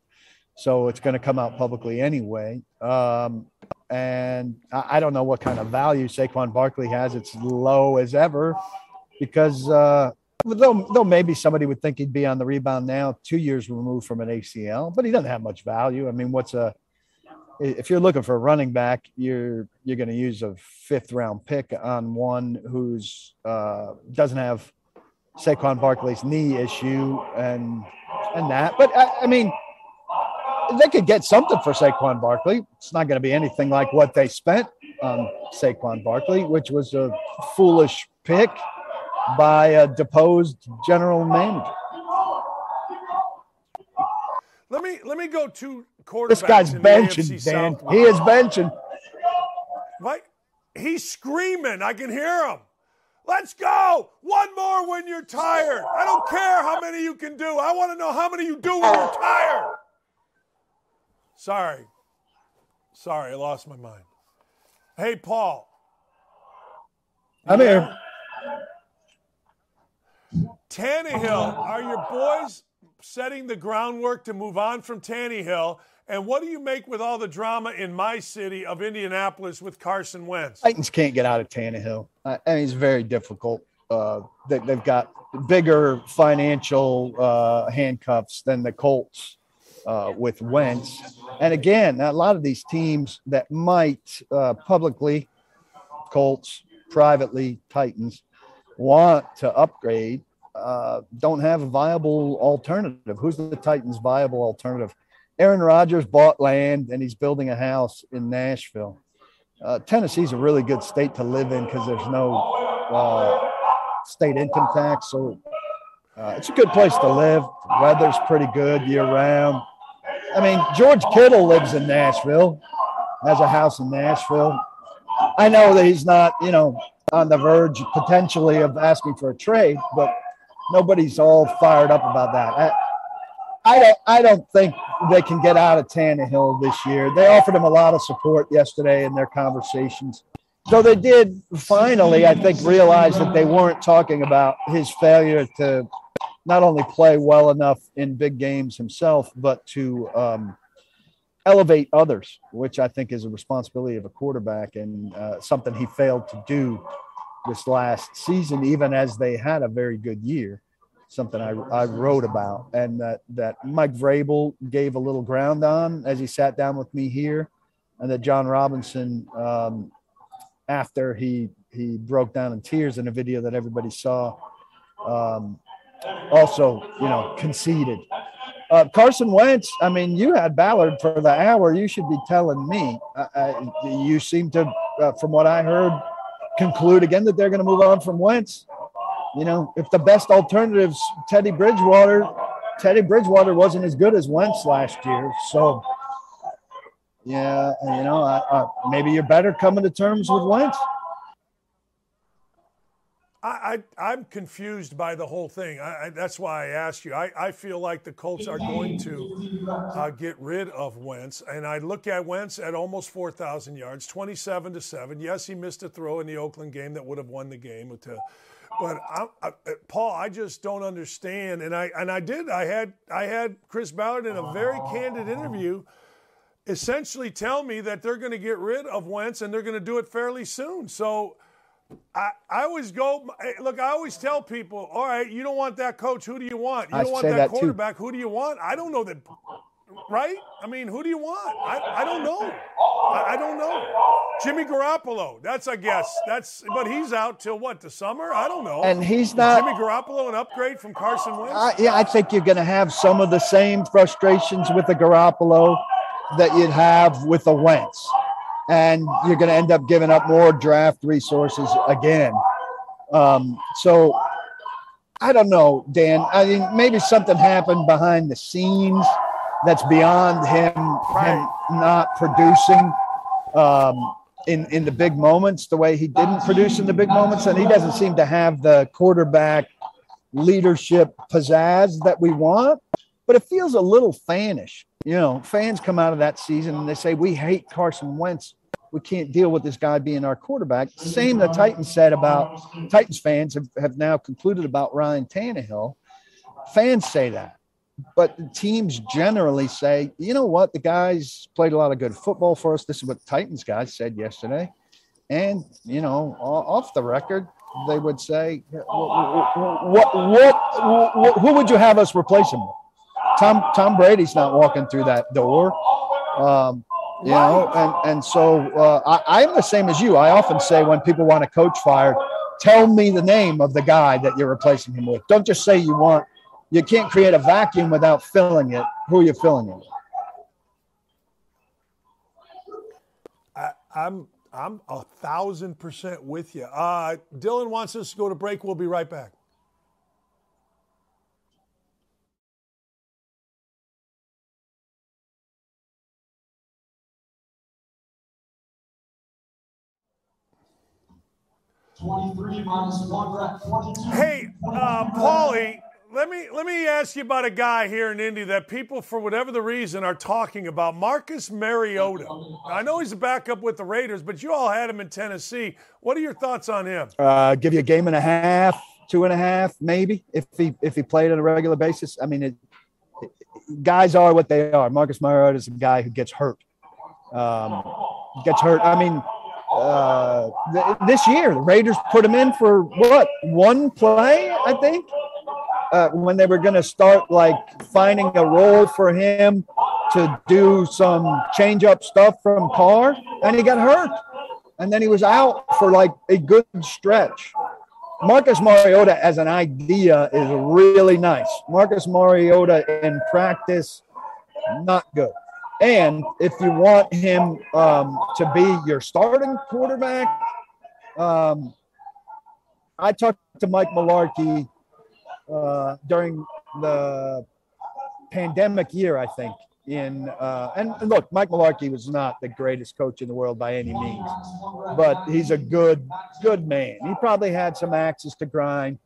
So it's going to come out publicly anyway. Um, and I, don't know what kind of value Saquon Barkley has. It's low as ever because uh, though, though maybe somebody would think he'd be on the rebound now, two years removed from an ACL, but he doesn't have much value. I mean, what's a if you're looking for a running back, you're you're going to use a fifth round pick on one who's uh, doesn't have Saquon Barkley's knee issue and and that. But I, I mean, they could get something for Saquon Barkley. It's not going to be anything like what they spent on Saquon Barkley, which was a foolish pick by a deposed general manager. Let me let me go to quarterbacks. This guy's benching, Dan. South. He is benching. Right? He's screaming. I can hear him. Let's go. One more when you're tired. I don't care how many you can do. I want to know how many you do when you're tired. Sorry. Sorry, I lost my mind. Hey, Paul. I'm here. Tannehill, are your boys setting the groundwork to move on from Tannehill? And what do you make with all the drama in my city of Indianapolis with Carson Wentz? Titans can't get out of Tannehill. I I mean, it's very difficult. Uh, they, they've got bigger financial uh, handcuffs than the Colts uh, with Wentz. And again, a lot of these teams that might uh, publicly, Colts, privately, Titans, want to upgrade, uh, don't have a viable alternative. Who's the Titans' viable alternative? Aaron Rodgers bought land and he's building a house in Nashville. Uh, Tennessee's a really good state to live in because there's no uh, state income tax, so uh, it's a good place to live. The weather's pretty good year round. I mean, George Kittle lives in Nashville, has a house in Nashville. I know that he's not, you know, on the verge potentially of asking for a trade, but nobody's all fired up about that. I, I don't, I don't think they can get out of Tannehill this year. They offered him a lot of support yesterday in their conversations. So they did finally, I think, realize that they weren't talking about his failure to not only play well enough in big games himself, but to um, elevate others, which I think is a responsibility of a quarterback and uh, something he failed to do this last season, even as they had a very good year. Something I, I wrote about, and that that Mike Vrabel gave a little ground on as he sat down with me here, and that Jon Robinson, um, after he he broke down in tears in a video that everybody saw, um, also you know conceded. Uh, Carson Wentz, I mean, you had Ballard for the hour. You should be telling me. Uh, uh, you seem to, uh, from what I heard, conclude again that they're going to move on from Wentz. You know, if the best alternatives, Teddy Bridgewater, Teddy Bridgewater wasn't as good as Wentz last year. So, yeah, you know, I, I, maybe you're better coming to terms with Wentz. I, I, am confused by the whole thing. I, I, that's why I asked you. I, I feel like the Colts are going to uh, get rid of Wentz, and I look at Wentz at almost 4,000 yards, 27 to seven. Yes, he missed a throw in the Oakland game that would have won the game. But I, I, Paul, I just don't understand. And I and I did. I had I had Chris Ballard in a very candid interview, essentially tell me that they're going to get rid of Wentz and they're going to do it fairly soon. So. I, I always go look. I always tell people, all right, you don't want that coach. Who do you want? You I don't want that, that too. quarterback. Who do you want? I don't know that. Right? I mean, who do you want? I, I don't know. I, I don't know. Jimmy Garoppolo. That's a guess. That's but he's out till what? The summer? I don't know. And he's Is not. Jimmy Garoppolo an upgrade from Carson Wentz. I, yeah, I think you're going to have some of the same frustrations with the Garoppolo that you'd have with the Wentz, and you're going to end up giving up more draft resources again. Um, so I don't know, Dan. I mean, maybe something happened behind the scenes that's beyond him, him not producing um, in in the big moments the way he didn't produce in the big moments, and he doesn't seem to have the quarterback leadership pizzazz that we want. But it feels a little fanish. You know, fans come out of that season and they say we hate Carson Wentz. We can't deal with this guy being our quarterback. Same the Titans said about Titans fans have, have now concluded about Ryan Tannehill. Fans say that but the teams generally say, you know what, the guys played a lot of good football for us. This is what the Titans guys said yesterday. And, you know, off the record, they would say, what, what, what, what who would you have us replace him with? Tom, Tom Brady's not walking through that door. Um, You know, and and so uh, I, I'm the same as you. I often say when people want a coach fired, tell me the name of the guy that you're replacing him with. Don't just say you want. You can't create a vacuum without filling it. Who are you filling it with? I, I'm I'm a thousand percent with you. Uh, Dylan wants us to go to break. We'll be right back. Twenty-three minus one, forty-two. Hey, uh, Paulie, let me let me ask you about a guy here in Indy that people, for whatever the reason, are talking about. Marcus Mariota. I know he's a backup with the Raiders, but you all had him in Tennessee. What are your thoughts on him? Uh, give you a game and a half, two and a half, maybe if he if he played on a regular basis. I mean, it, it, guys are what they are. Marcus Mariota is a guy who gets hurt. Um, gets hurt. I mean. Uh, th- this year, the Raiders put him in for what one play, I think uh, when they were going to start like finding a role for him to do some change up stuff from Carr, and he got hurt. And then he was out for like a good stretch. Marcus Mariota as an idea is really nice. Marcus Mariota in practice, not good. And if you want him um, to be your starting quarterback, um, I talked to Mike Mularkey uh, during the pandemic year, I think. In uh, and look, Mike Mularkey was not the greatest coach in the world by any means, but he's a good, good man. He probably had some axes to grind.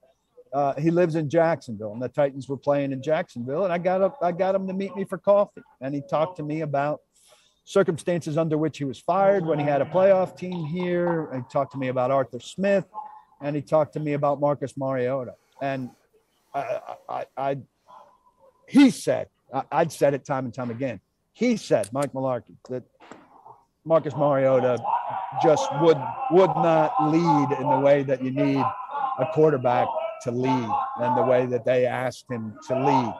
Uh, he lives in Jacksonville, and the Titans were playing in Jacksonville, and I got up, I got him to meet me for coffee, and he talked to me about circumstances under which he was fired when he had a playoff team here. He talked to me about Arthur Smith, and he talked to me about Marcus Mariota. And I, I, I he said, I, would said it time and time again. He said, Mike Mularkey, that Marcus Mariota just would would not lead in the way that you need a quarterback to lead, and the way that they asked him to lead.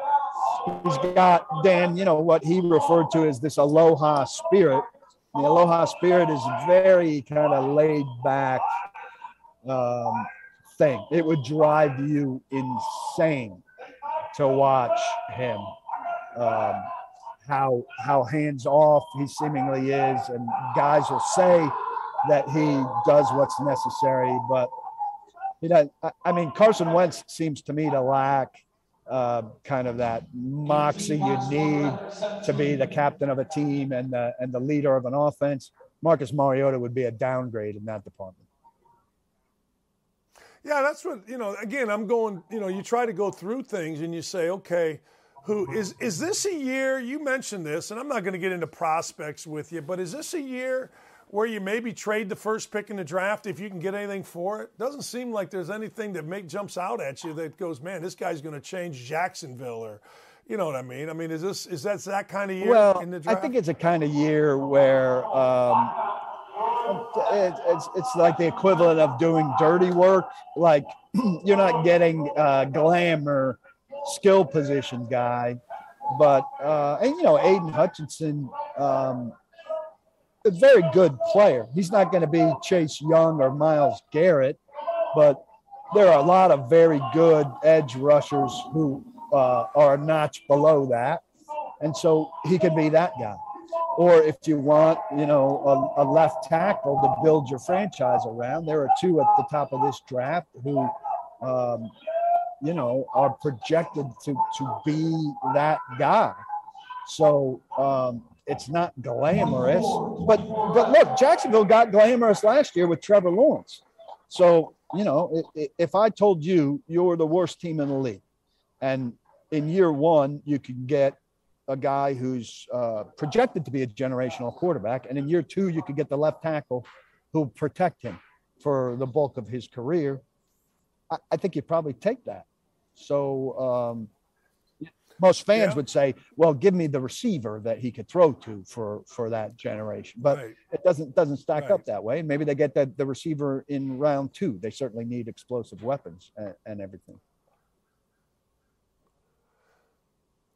He's got Dan, you know what he referred to as this aloha spirit. The aloha spirit is very kind of laid back, um, thing. It would drive you insane to watch him. Um, how how hands off he seemingly is, and guys will say that he does what's necessary, but he does. I mean, Carson Wentz seems to me to lack uh, kind of that moxie you need to be the captain of a team and the and the leader of an offense. Marcus Mariota would be a downgrade in that department. Yeah, that's what, you know, again, I'm going, you know, you try to go through things and you say, okay, who is is this a year you mentioned this and I'm not going to get into prospects with you, but is this a year where you maybe trade the first pick in the draft if you can get anything for it? Doesn't seem like there's anything that make jumps out at you that goes, man, this guy's going to change Jacksonville or you know what I mean? I mean, is this is that that kind of year well, I think it's a kind of year where um, it's, it's like the equivalent of doing dirty work. Like you're not getting uh, glamour skill position guy, but uh, and you know Aidan Hutchinson, um, a very good player. He's not going to be Chase Young or Myles Garrett, but there are a lot of very good edge rushers who uh, are a notch below that, and so he could be that guy or if you want, you know, a, a, left tackle to build your franchise around, there are two at the top of this draft who, um, you know, are projected to to be that guy. So um, it's not glamorous, but but look, Jacksonville got glamorous last year with Trevor Lawrence. So you know, if I told you you're the worst team in the league, and in year one you can get a guy who's uh, projected to be a generational quarterback, and in year two, you could get the left tackle who protect him for the bulk of his career. I, I think you'd probably take that. So um, most fans yeah. would say, "Well, give me the receiver that he could throw to for for that generation." But right. it doesn't doesn't stack right. up that way. Maybe they get the, the receiver in round two. They certainly need explosive weapons and, and everything.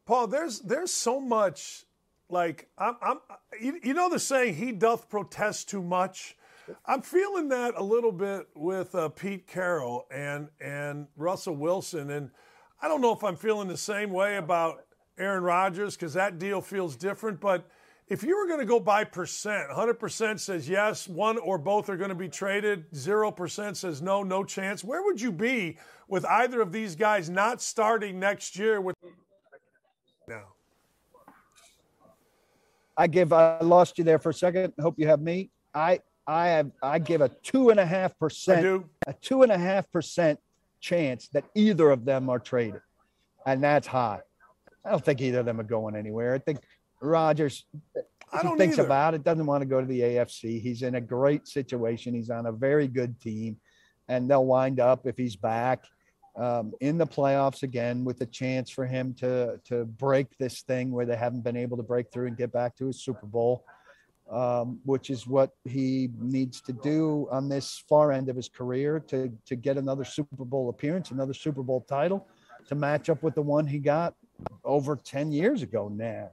Paul, there's there's so much like I'm, I'm you, you know the saying, "He doth protest too much." I'm feeling that a little bit with uh, Pete Carroll and and Russell Wilson, and I don't know if I'm feeling the same way about Aaron Rodgers because that deal feels different. But if you were going to go by percent, 100% says yes, one or both are going to be traded, 0% says no, no chance. Where would you be with either of these guys not starting next year with now? I give. I lost you there for a second. Hope you have me. I I have I give a two and a half percent a two and a half percent chance that either of them are traded, and that's high. I don't think either of them are going anywhere. I think Rodgers I don't thinks either. about it, doesn't want to go to the AFC. He's in a great situation. He's on a very good team, and they'll wind up if he's back um, in the playoffs again with a chance for him to to break this thing where they haven't been able to break through and get back to a Super Bowl, um, which is what he needs to do on this far end of his career to to get another Super Bowl appearance, another Super Bowl title, to match up with the one he got over 10 years ago now.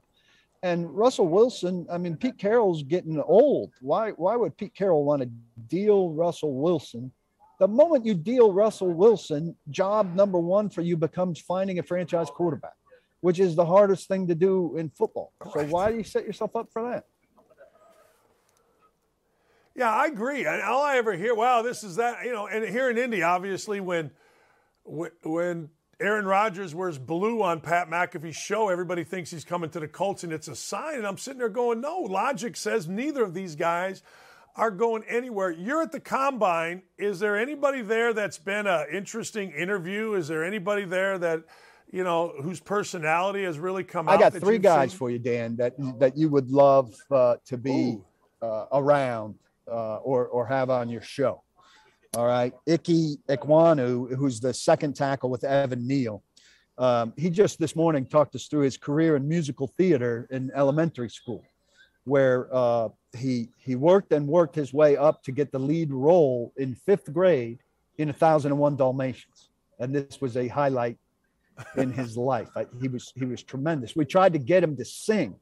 And Russell Wilson, I mean, Pete Carroll's getting old. Why, why would Pete Carroll want to deal Russell Wilson? The moment you deal Russell Wilson, job number one for you becomes finding a franchise quarterback, which is the hardest thing to do in football. So why do you set yourself up for that? Yeah, I agree. And all I ever hear, wow, this is that, you know, and here in Indy, obviously, when when Aaron Rodgers wears blue on Pat McAfee's show, everybody thinks he's coming to the Colts, and it's a sign. And I'm sitting there going, no, logic says neither of these guys are going anywhere. You're at the combine. Is there anybody there that's been an interesting interview? Is there anybody there that, you know, whose personality has really come out? I got three guys seen? for you, Dan, that that you would love uh, to be uh, around uh, or or have on your show. All right, Ickey Ekwonu, who's the second tackle with Evan Neal. Um, he just this morning talked us through his career in musical theater in elementary school, where uh, he he worked and worked his way up to get the lead role in fifth grade in A Thousand and One Dalmatians, and this was a highlight in his life. I, he was he was tremendous. We tried to get him to sing,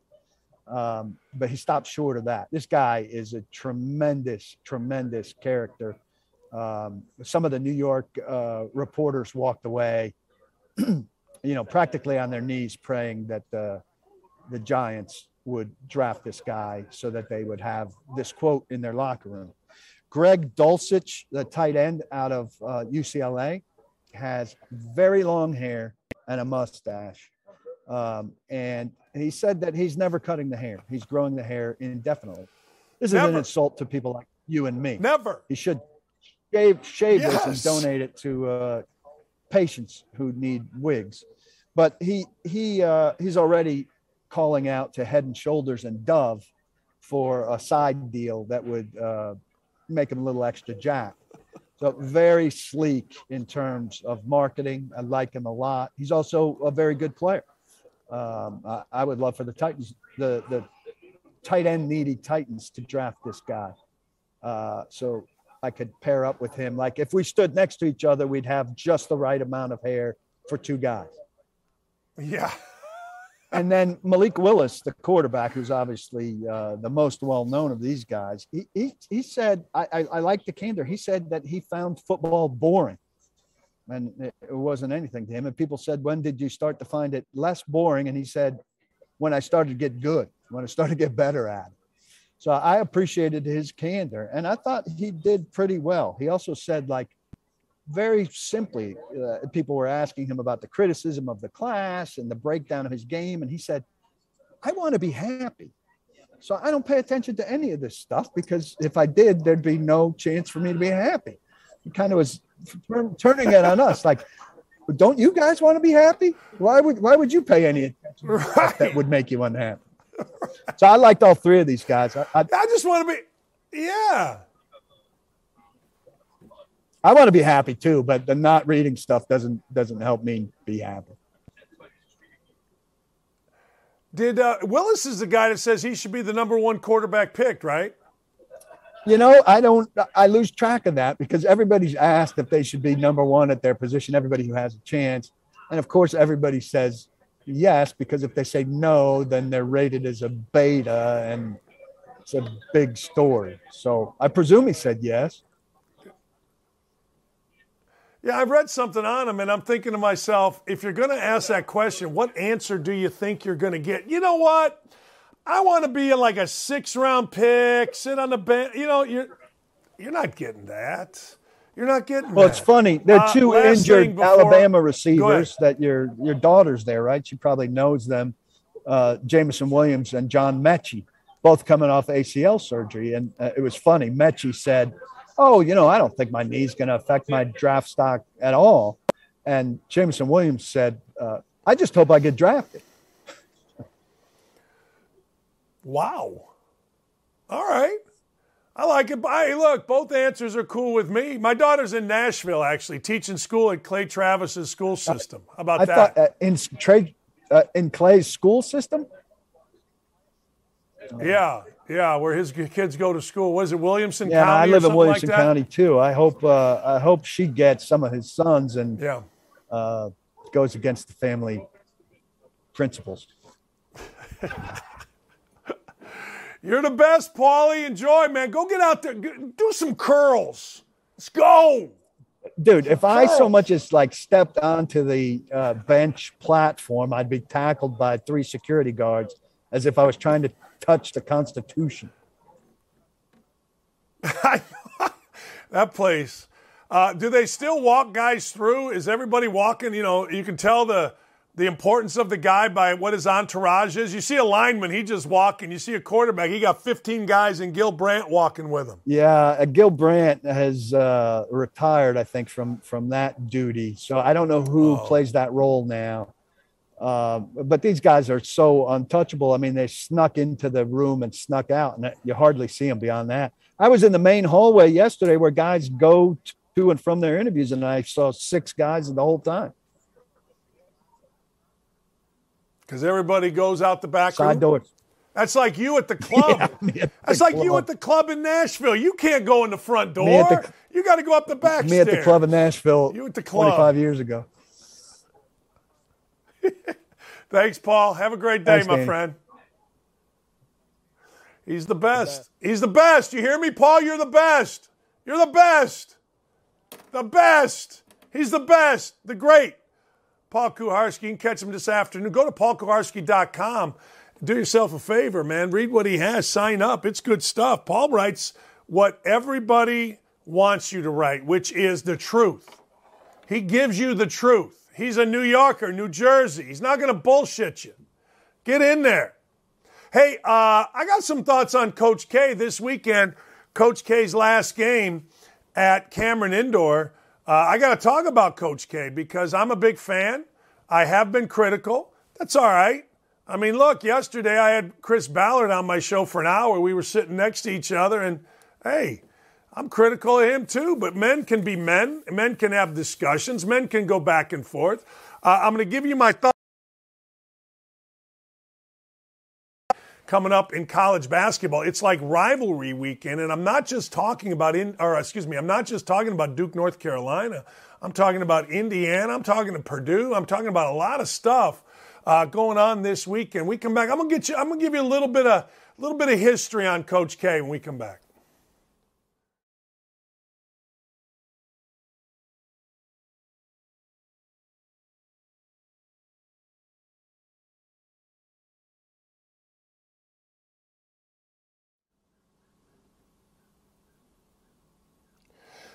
um, but he stopped short of that. This guy is a tremendous, tremendous character. Um, some of the New York uh, reporters walked away, you know, practically on their knees, praying that the the Giants would draft this guy so that they would have this quote in their locker room. Greg Dulcich, the tight end out of uh, UCLA, has very long hair and a mustache. Um, and he said that he's never cutting the hair. He's growing the hair indefinitely. This is an insult to people like you and me. Never. He should shave, shave this and donate it to uh, patients who need wigs. But he he uh, he's already calling out to Head and Shoulders and Dove for a side deal that would uh, make him a little extra jack. So very sleek in terms of marketing. I like him a lot. He's also a very good player. Um, I, I would love for the Titans, the the tight end needy Titans, to draft this guy. Uh, so I could pair up with him. Like if we stood next to each other, we'd have just the right amount of hair for two guys. Yeah. And then Malik Willis, the quarterback, who's obviously uh, the most well known of these guys, he, he, he said, I, I, I like the candor. He said that he found football boring and it, wasn't anything to him. And people said, When did you start to find it less boring? And he said, When I started to get good, when I started to get better at it. So I appreciated his candor and I thought he did pretty well. He also said, like, very simply, uh, people were asking him about the criticism of the class and the breakdown of his game. And he said, I want to be happy. So I don't pay attention to any of this stuff because if I did, there'd be no chance for me to be happy. Kind of was turn, turning it on us like, don't you guys want to be happy? Why would why would you pay any attention Right. that would make you unhappy? So I liked all three of these guys. I, I, I just want to be, yeah. I want to be happy too, but the not reading stuff doesn't doesn't help me be happy. Did uh, Willis is the guy that says he should be the number one quarterback picked, right? You know, I don't. I lose track of that because everybody's asked if they should be number one at their position. Everybody who has a chance, and of course, everybody says yes, because if they say no, then they're rated as a beta and it's a big story. So I presume he said yes. Yeah, I've read something on him, and I'm thinking to myself, if you're going to ask that question, what answer do you think you're going to get? You know what? I want to be like a six round pick, sit on the bench. You know, you're you're not getting that. You're not getting. Well, that. it's funny. There are Uh, two last injured before- Alabama receivers that your your daughter's there, right? She probably knows them. Uh, Jameson Williams and John Metchie, both coming off ACL surgery, and uh, it was funny. Mechie said, "Oh, you know, I don't think my knee's going to affect my draft stock at all," and Jameson Williams said, uh, "I just hope I get drafted." Wow. All right. I like it. Hey, look, both answers are cool with me. My daughter's in Nashville, actually, teaching school at Clay Travis's school system. How about I that? thought uh, in uh, in Clay's school system. yeah, yeah, where his kids go to school. Was it Williamson Yeah, County? I live in Williamson like? County too. I hope uh, I hope she gets some of his sons and Yeah. uh, goes against the family principles. You're the best, Paulie. Enjoy, man. Go get out there. Do some curls. Let's go. Dude, if I so much as like stepped onto the uh, bench platform, I'd be tackled by three security guards as if I was trying to touch the Constitution. that place. Uh, do they still walk guys through? Is everybody walking? You know, you can tell the the importance of the guy by what his entourage is. You see a lineman, he just walking. You see a quarterback, he got 15 guys and Gil Brandt walking with him. Yeah, uh, Gil Brandt has uh, retired, I think, from from that duty. So I don't know who Oh. plays that role now. Uh, but these guys are so untouchable. I mean, they snuck into the room and snuck out, and you hardly see them beyond that. I was in the main hallway yesterday where guys go to and from their interviews, and I saw six guys the whole time. Because everybody goes out the back Side room. doors. That's like you at the club. Me at That's the like you at the club in Nashville. You can't go in the front door. Me at the- you got to go up the back Me at the club in Nashville You at the club. 25 years ago. Thanks, Paul. Have a great day, Thanks, my Danny. friend. He's the best. He's the best. You hear me, Paul? You're the best. You're the best. The best. He's the best. The great. Paul Kuharsky. You can catch him this afternoon. Go to paulkuharsky.com. Do yourself a favor, man. Read what he has. Sign up. It's good stuff. Paul writes what everybody wants you to write, which is the truth. He gives you the truth. He's a New Yorker, New Jersey. He's not going to bullshit you. Get in there. Hey, uh, I got some thoughts on Coach K this weekend. Coach K's last game at Cameron Indoor. Uh, I got to talk about Coach K because I'm a big fan. I have been critical. That's all right. I mean, look, yesterday I had Chris Ballard on my show for an hour. We were sitting next to each other, and hey, I'm critical of him too, but men can be men. Men can have discussions. Men can go back and forth. Uh, I'm going to give you my thoughts coming up in college basketball. It's like rivalry weekend, and I'm not just talking about in, or excuse me, I'm not just talking about Duke, North Carolina. I'm talking about Indiana. I'm talking to Purdue. I'm talking about a lot of stuff uh, going on this weekend. We come back. I'm gonna get you. I'm gonna give you a little bit of a little bit of history on Coach K when we come back.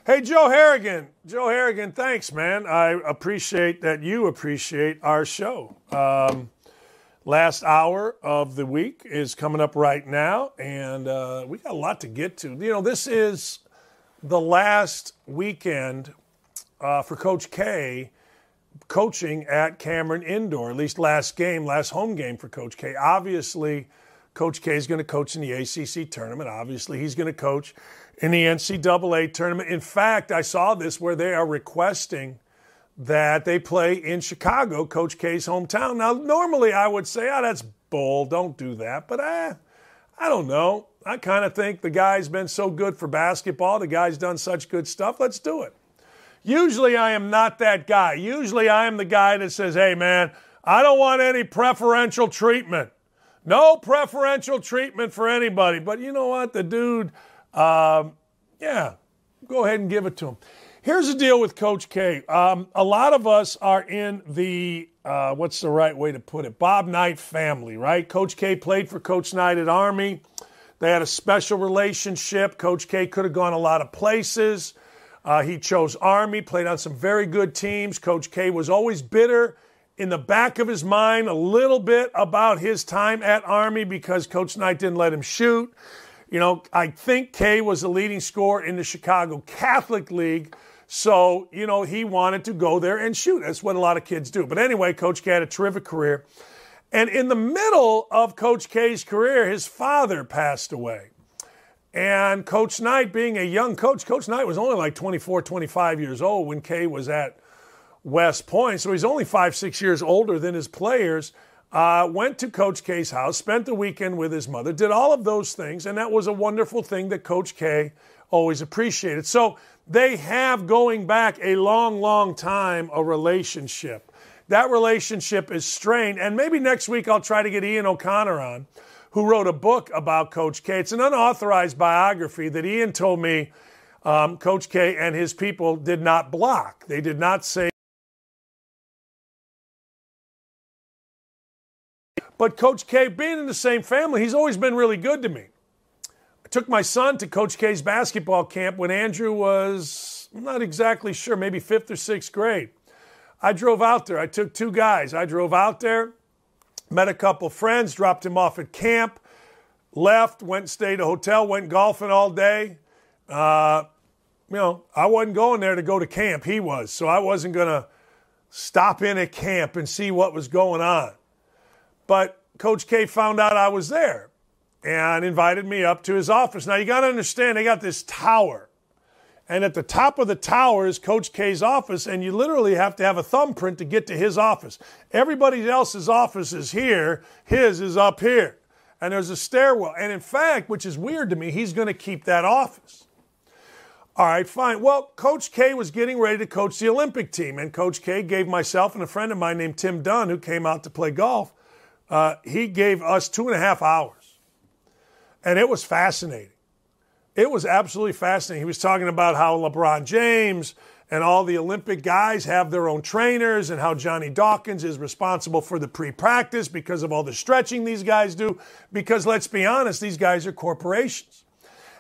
Hey, Joe Harrigan. Joe Harrigan, thanks, man. I appreciate that you appreciate our show. Um, last hour of the week is coming up right now, and uh, we got a lot to get to. You know, this is the last weekend uh, for Coach K coaching at Cameron Indoor, at least last game, last home game for Coach K. Obviously, Coach K is going to coach in the ACC tournament. Obviously, he's going to coach in the NCAA tournament. In fact, I saw this where they are requesting that they play in Chicago, Coach K's hometown. Now, normally I would say, oh, that's bull, don't do that. But eh, I don't know. I kind of think the guy's been so good for basketball, the guy's done such good stuff, let's do it. Usually I am not that guy. Usually I am the guy that says, hey, man, I don't want any preferential treatment. No preferential treatment for anybody. But you know what? The dude, um, yeah, go ahead and give it to him. Here's the deal with Coach K. Um, a lot of us are in the, uh, what's the right way to put it, Bob Knight family, right? Coach K played for Coach Knight at Army. They had a special relationship. Coach K could have gone a lot of places. Uh, he chose Army, played on some very good teams. Coach K was always bitter in the back of his mind a little bit about his time at Army because Coach Knight didn't let him shoot. You know, I think K was the leading scorer in the Chicago Catholic League. So, you know, he wanted to go there and shoot. That's what a lot of kids do. But anyway, Coach K had a terrific career. And in the middle of Coach K's career, his father passed away. And Coach Knight, being a young coach, Coach Knight was only like 24, 25 years old when K was at West Point. So he's only five, six years older than his players. Uh, went to Coach K's house, spent the weekend with his mother, did all of those things. And that was a wonderful thing that Coach K always appreciated. So they have going back a long, long time a relationship. That relationship is strained. And maybe next week I'll try to get Ian O'Connor on, who wrote a book about Coach K. It's an unauthorized biography that Ian told me um, Coach K and his people did not block. They did not say. But Coach K, being in the same family, he's always been really good to me I took my son to Coach K's basketball camp when Andrew was, I'm not exactly sure, maybe fifth or sixth grade. I drove out there. I took two guys. I drove out there, met a couple friends, dropped him off at camp, left, went stayed at a hotel, went golfing all day. Uh, you know, I wasn't going there to go to camp. He was. So I wasn't going to stop in at camp and see what was going on. But Coach K found out I was there and invited me up to his office. Now, you got to understand, they got this tower. And at the top of the tower is Coach K's office, and you literally have to have a thumbprint to get to his office. Everybody else's office is here, his is up here. And there's a stairwell. And in fact, which is weird to me, he's going to keep that office. All right, fine. Well, Coach K was getting ready to coach the Olympic team, and Coach K gave myself and a friend of mine named Tim Dunn, who came out to play golf, uh, he gave us two and a half hours and it was fascinating. It was absolutely fascinating. He was talking about how LeBron James and all the Olympic guys have their own trainers and how Johnny Dawkins is responsible for the pre practice because of all the stretching these guys do. Because let's be honest, these guys are corporations.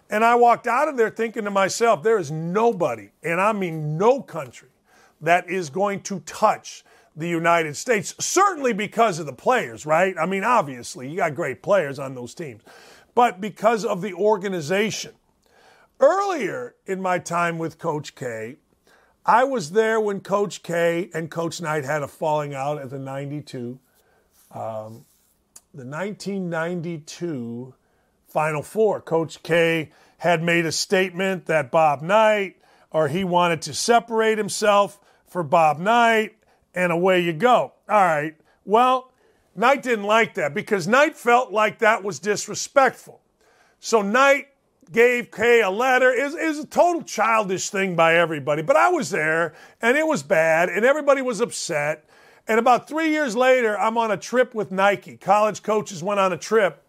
And I walked out of there thinking to myself, there is nobody, and I mean no country, that is going to touch the United States, certainly because of the players, right? I mean, obviously, you got great players on those teams but because of the organization. Earlier in my time with Coach K, I was there when Coach K and Coach Knight had a falling out at the 92, um, the 1992 Final Four. Coach K had made a statement that Bob Knight, or he wanted to separate himself for Bob Knight, and away you go. All right. Well, Knight didn't like that because Knight felt like that was disrespectful. So Knight gave K a letter. It was, a total childish thing by everybody. But I was there and it was bad and everybody was upset. And about three years later, I'm on a trip with Nike. College coaches went on a trip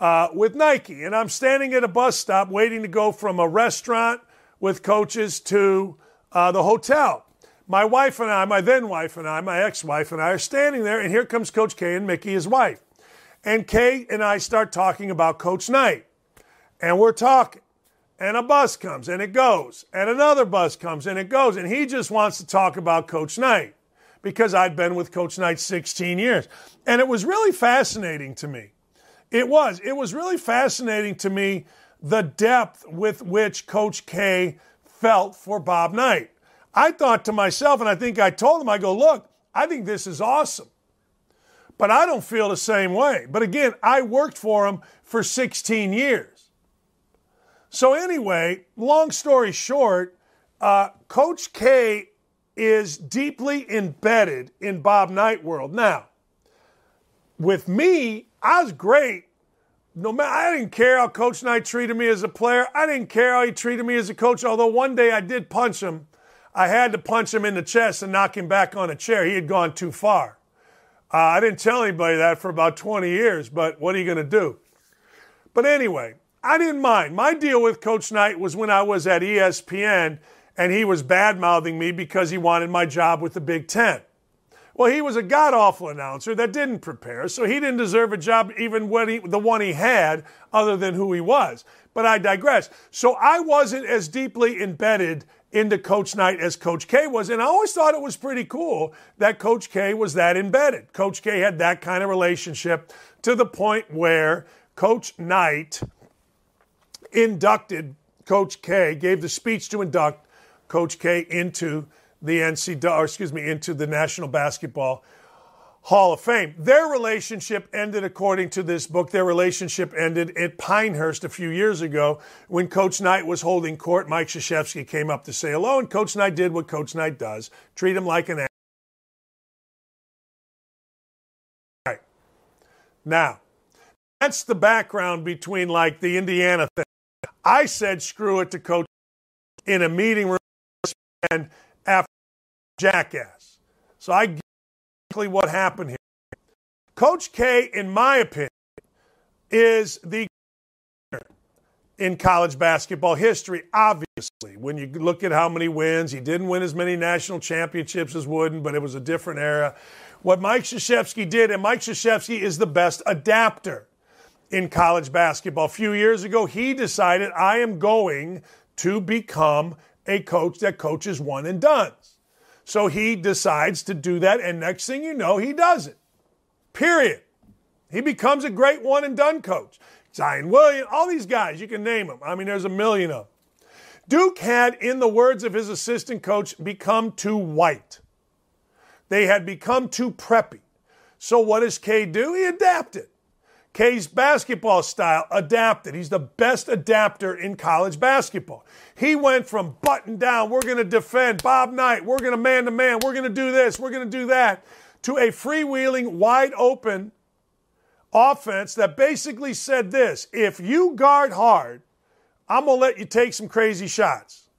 uh, with Nike. And I'm standing at a bus stop waiting to go from a restaurant with coaches to uh, the hotel my wife and I, my then wife and I, my ex wife and I are standing there, and here comes Coach K and Mickie, his wife. And K and I start talking about Coach Knight. And we're talking. And a bus comes and it goes. And another bus comes and it goes. And he just wants to talk about Coach Knight because I'd been with Coach Knight 16 years. And it was really fascinating to me. It was. It was really fascinating to me the depth with which Coach K felt for Bob Knight. I thought to myself, and I think I told him, I go, look, I think this is awesome. But I don't feel the same way. But again, I worked for him for 16 years. So, anyway, long story short, uh, Coach K is deeply embedded in Bob Knight world. Now, with me, I was great. No matter, I didn't care how Coach Knight treated me as a player. I didn't care how he treated me as a coach. Although one day I did punch him I had to punch him in the chest and knock him back on a chair. He had gone too far. Uh, I didn't tell anybody that for about 20 years, but what are you going to do? But anyway, I didn't mind. My deal with Coach Knight was when I was at ESPN and he was bad mouthing me because he wanted my job with the Big Ten. Well, he was a god awful announcer that didn't prepare, so he didn't deserve a job, even when he, the one he had, other than who he was. But I digress. So I wasn't as deeply embedded into Coach Knight as Coach K was, and I always thought it was pretty cool that Coach K was that embedded. Coach K had that kind of relationship to the point where Coach Knight inducted Coach K, gave the speech to induct Coach K into the NCAA, or excuse me, into the National Basketball Hall of Fame. Their relationship ended, according to this book, their relationship ended at Pinehurst a few years ago when Coach Knight was holding court. Mike Krzyzewski came up to say hello, and Coach Knight did what Coach Knight does treat him like an. Right. Now, that's the background between like the Indiana thing. I said screw it to Coach in a meeting room and after jackass. So I exactly what happened here. Coach K, in my opinion, is the in college basketball history, obviously. When you look at how many wins, he didn't win as many national championships as Wooden, but it was a different era. What Mike Krzyzewski did, and Mike Krzyzewski is the best adapter in college basketball. A few years ago, he decided, I am going to become a coach that coaches one and dones. So he decides to do that, and next thing you know, he does it. Period. He becomes a great one and done coach. Zion Williams, all these guys, you can name them. I mean, there's a million of them. Duke had, in the words of his assistant coach, become too white. They had become too preppy. So what does K do? He adapted. K's basketball style adapted. He's the best adapter in college basketball. He went from button down, we're going to defend Bob Knight, we're going to man to man, we're going to do this, we're going to do that, to a freewheeling, wide open offense that basically said this if you guard hard, I'm going to let you take some crazy shots.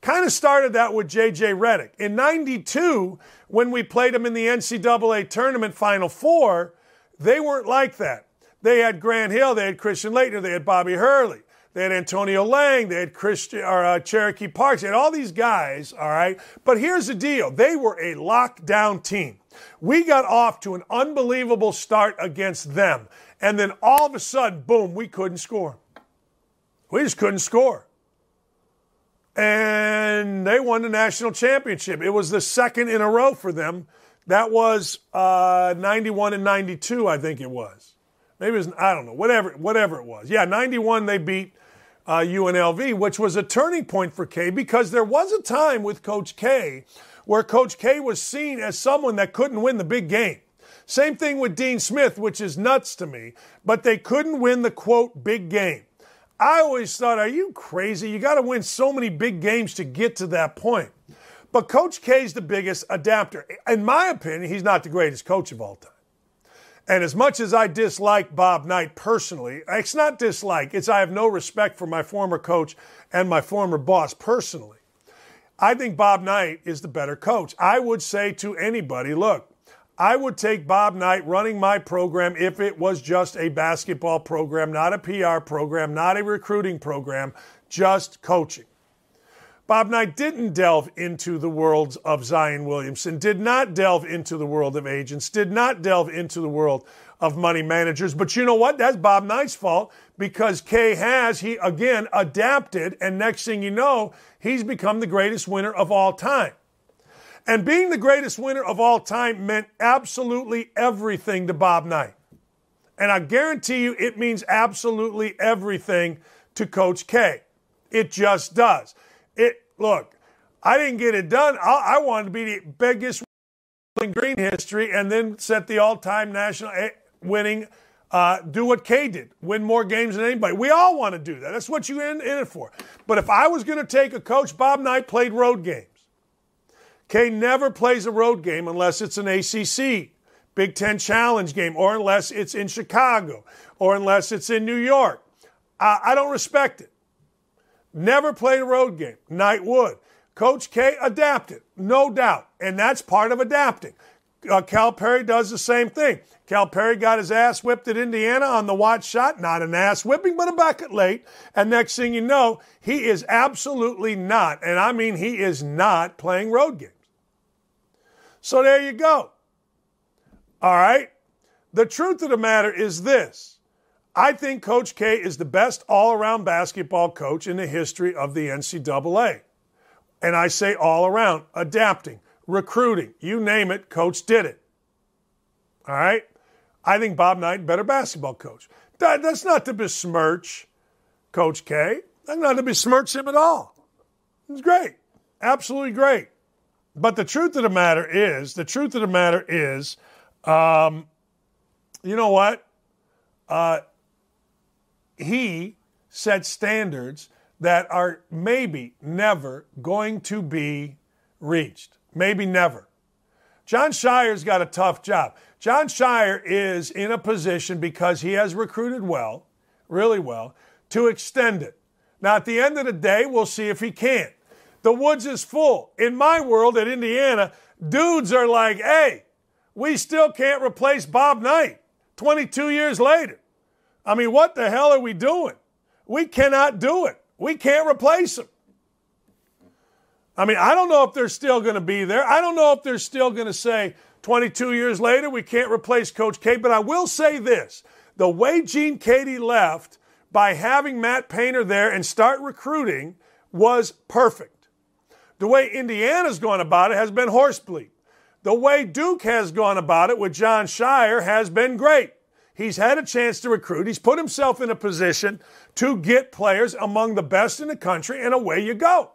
Kind of started that with J.J. Redick. In 92, when we played him in the NCAA tournament Final Four, they weren't like that. They had Grant Hill, they had Christian Laettner, they had Bobby Hurley, they had Antonio Lang, they had Christian or uh, Cherokee Parks, they had all these guys. All right, but here's the deal: they were a lockdown team. We got off to an unbelievable start against them, and then all of a sudden, boom, we couldn't score. We just couldn't score. And they won the national championship. It was the second in a row for them. That was uh, 91 and 92, I think it was. Maybe it was, I don't know, whatever, whatever it was. Yeah, 91 they beat uh, UNLV, which was a turning point for K because there was a time with Coach K where Coach K was seen as someone that couldn't win the big game. Same thing with Dean Smith, which is nuts to me, but they couldn't win the quote big game. I always thought, are you crazy? You got to win so many big games to get to that point. But Coach K is the biggest adapter. In my opinion, he's not the greatest coach of all time. And as much as I dislike Bob Knight personally, it's not dislike, it's I have no respect for my former coach and my former boss personally. I think Bob Knight is the better coach. I would say to anybody, look, I would take Bob Knight running my program if it was just a basketball program, not a PR program, not a recruiting program, just coaching. Bob Knight didn't delve into the world of Zion Williamson, did not delve into the world of agents, did not delve into the world of money managers. But you know what? That's Bob Knight's fault because K has, he again adapted, and next thing you know, he's become the greatest winner of all time. And being the greatest winner of all time meant absolutely everything to Bob Knight. And I guarantee you it means absolutely everything to Coach K. It just does. Look, I didn't get it done. I, I wanted to be the biggest in green history and then set the all-time national winning uh, do what K did, win more games than anybody. We all want to do that. That's what you're in, in it for. But if I was going to take a coach, Bob Knight played road games. K never plays a road game unless it's an ACC Big Ten Challenge game, or unless it's in Chicago, or unless it's in New York. I, I don't respect it. Never played a road game. Knight would. Coach K adapted, no doubt, and that's part of adapting. uh, Perry does the same thing. Calipari got his ass whipped at Indiana on the Watford shot. Not an ass whipping, but a bucket late. And next thing you know, he is absolutely not, and I mean he is not playing road games. So there you go. All right. The truth of the matter is this I think Coach K is the best all around basketball coach in the history of the NCAA. And I say all around, adapting, recruiting, you name it, Coach did it. All right? I think Bob Knight, better basketball coach. That, that's not to besmirch Coach K. That's not to besmirch him at all. It's great. Absolutely great. But the truth of the matter is, the truth of the matter is, um, you know what? Uh, he set standards that are maybe never going to be reached. Maybe never. John Scheyer's got a tough job. John Scheyer is in a position because he has recruited well, really well, to extend it. Now, at the end of the day, we'll see if he can't. The woods is full. In my world at Indiana, dudes are like, hey, we still can't replace Bob Knight 22 years later. I mean, what the hell are we doing? We cannot do it. We can't replace him. I mean, I don't know if they're still going to be there. I don't know if they're still going to say 22 years later we can't replace Coach K. But I will say this the way Gene Keady left by having Matt Painter there and start recruiting was perfect. The way Indiana's gone about it has been horsebleed. The way Duke has gone about it with John Scheyer has been great. He's had a chance to recruit. He's put himself in a position to get players among the best in the country, and away you go.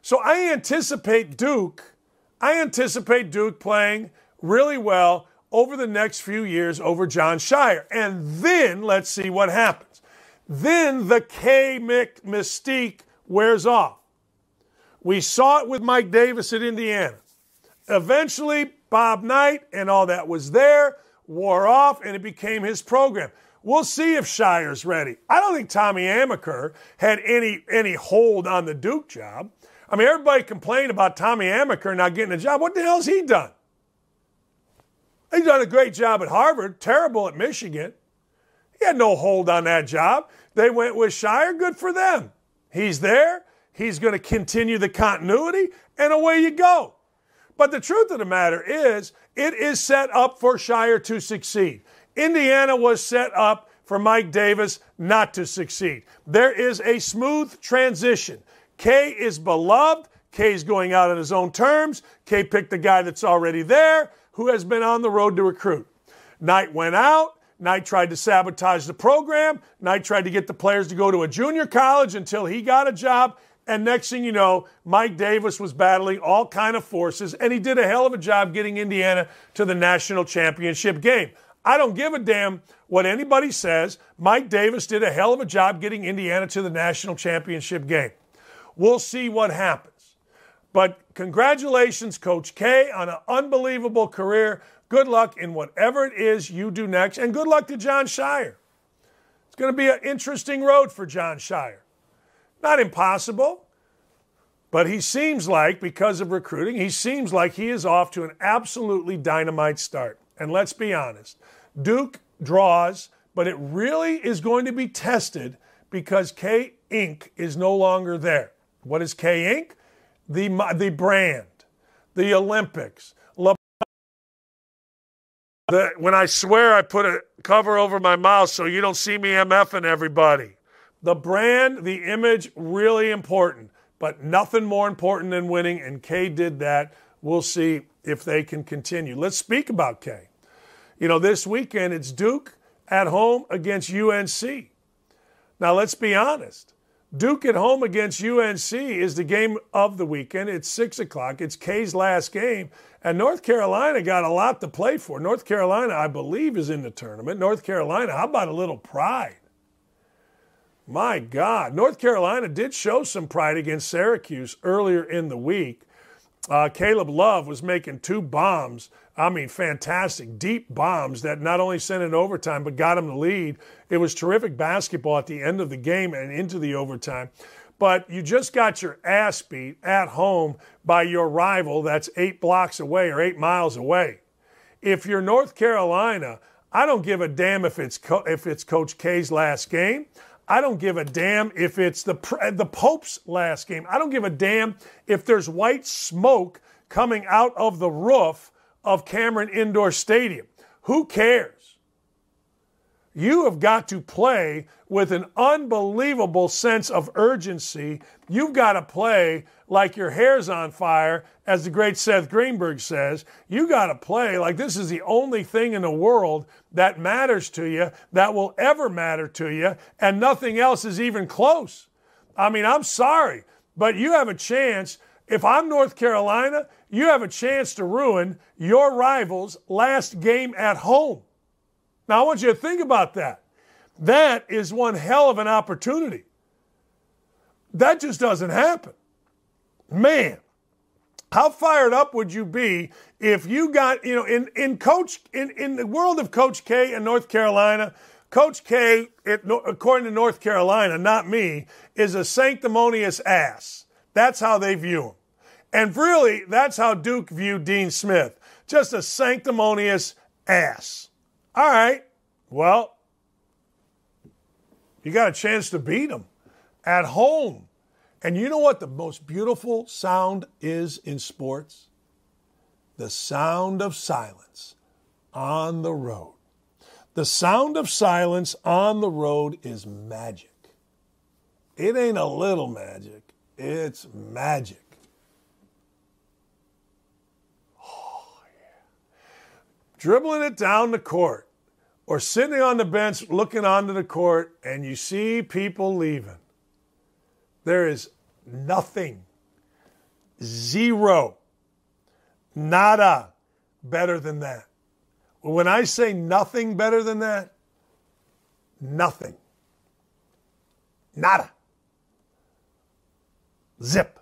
So I anticipate Duke, I anticipate Duke playing really well over the next few years over John Scheyer. And then let's see what happens. Then the K Mick mystique wears off. We saw it with Mike Davis at Indiana. Eventually, Bob Knight and all that was there wore off, and it became his program. We'll see if Scheyer's ready. I don't think Tommy Amaker had any any hold on the Duke job. I mean, everybody complained about Tommy Amaker not getting a job. What the hell's he done? He's done a great job at Harvard, terrible at Michigan. He had no hold on that job. They went with Scheyer. good for them. He's there. He's going to continue the continuity, and away you go. But the truth of the matter is, it is set up for Scheyer to succeed. Indiana was set up for Mike Davis not to succeed. There is a smooth transition. K is beloved. K is going out on his own terms. K picked the guy that's already there who has been on the road to recruit. Knight went out. Knight tried to sabotage the program. Knight tried to get the players to go to a junior college until he got a job. And next thing you know, Mike Davis was battling all kind of forces, and he did a hell of a job getting Indiana to the national championship game. I don't give a damn what anybody says. Mike Davis did a hell of a job getting Indiana to the national championship game. We'll see what happens. But congratulations, Coach K, on an unbelievable career. Good luck in whatever it is you do next, and good luck to John Scheyer. It's going to be an interesting road for John Scheyer. Not impossible, but he seems like, because of recruiting, he seems like he is off to an absolutely dynamite start. And let's be honest, Duke draws, but it really is going to be tested because K Inc. is no longer there. What is K Inc.? the, the brand, the Olympics. The, when I swear, I put a cover over my mouth so you don't see me MFing everybody. The brand, the image, really important, but nothing more important than winning, and K did that. We'll see if they can continue. Let's speak about K. You know, this weekend it's Duke at home against UNC. Now, let's be honest. Duke at home against UNC is the game of the weekend. It's 6 o'clock. It's K's last game. And North Carolina got a lot to play for. North Carolina, I believe, is in the tournament. North Carolina, how about a little pride? My God. North Carolina did show some pride against Syracuse earlier in the week. Uh, Caleb Love was making two bombs I mean, fantastic, deep bombs that not only sent it overtime, but got him the lead. It was terrific basketball at the end of the game and into the overtime. But you just got your ass beat at home by your rival that's eight blocks away or eight miles away. if you're North Carolina, I don't give a damn if it's Co- if it's Coach K's last game. I don't give a damn if it's the uh, the Pope's last game. I don't give a damn if there's white smoke coming out of the roof of Cameron Indoor Stadium. Who cares? You have got to play with an unbelievable sense of urgency. You've got to play like your hair's on fire, as the great Seth Greenberg says. You got to play like this is the only thing in the world that matters to you, that will ever matter to you, and nothing else is even close. I mean, I'm sorry, but you have a chance. If I'm North Carolina, you have a chance to ruin your rival's last game at home. Now, I want you to think about that. That is one hell of an opportunity. That just doesn't happen. Man, how fired up would you be if you got, you know, in, in coach in, in the world of Coach K in North Carolina, Coach K, it, according to North Carolina, not me, is a sanctimonious ass. That's how they view him. And really, that's how Duke viewed Dean Smith. Just a sanctimonious ass. All right. Well, you got a chance to beat him at home. And you know what the most beautiful sound is in sports? The sound of silence on the road. The sound of silence on the road is magic. It ain't a little magic, it's magic. Oh, yeah. Dribbling it down the court or sitting on the bench looking onto the court and you see people leaving there is nothing, zero, nada better than that. When I say nothing better than that, nothing. Nada. Zip.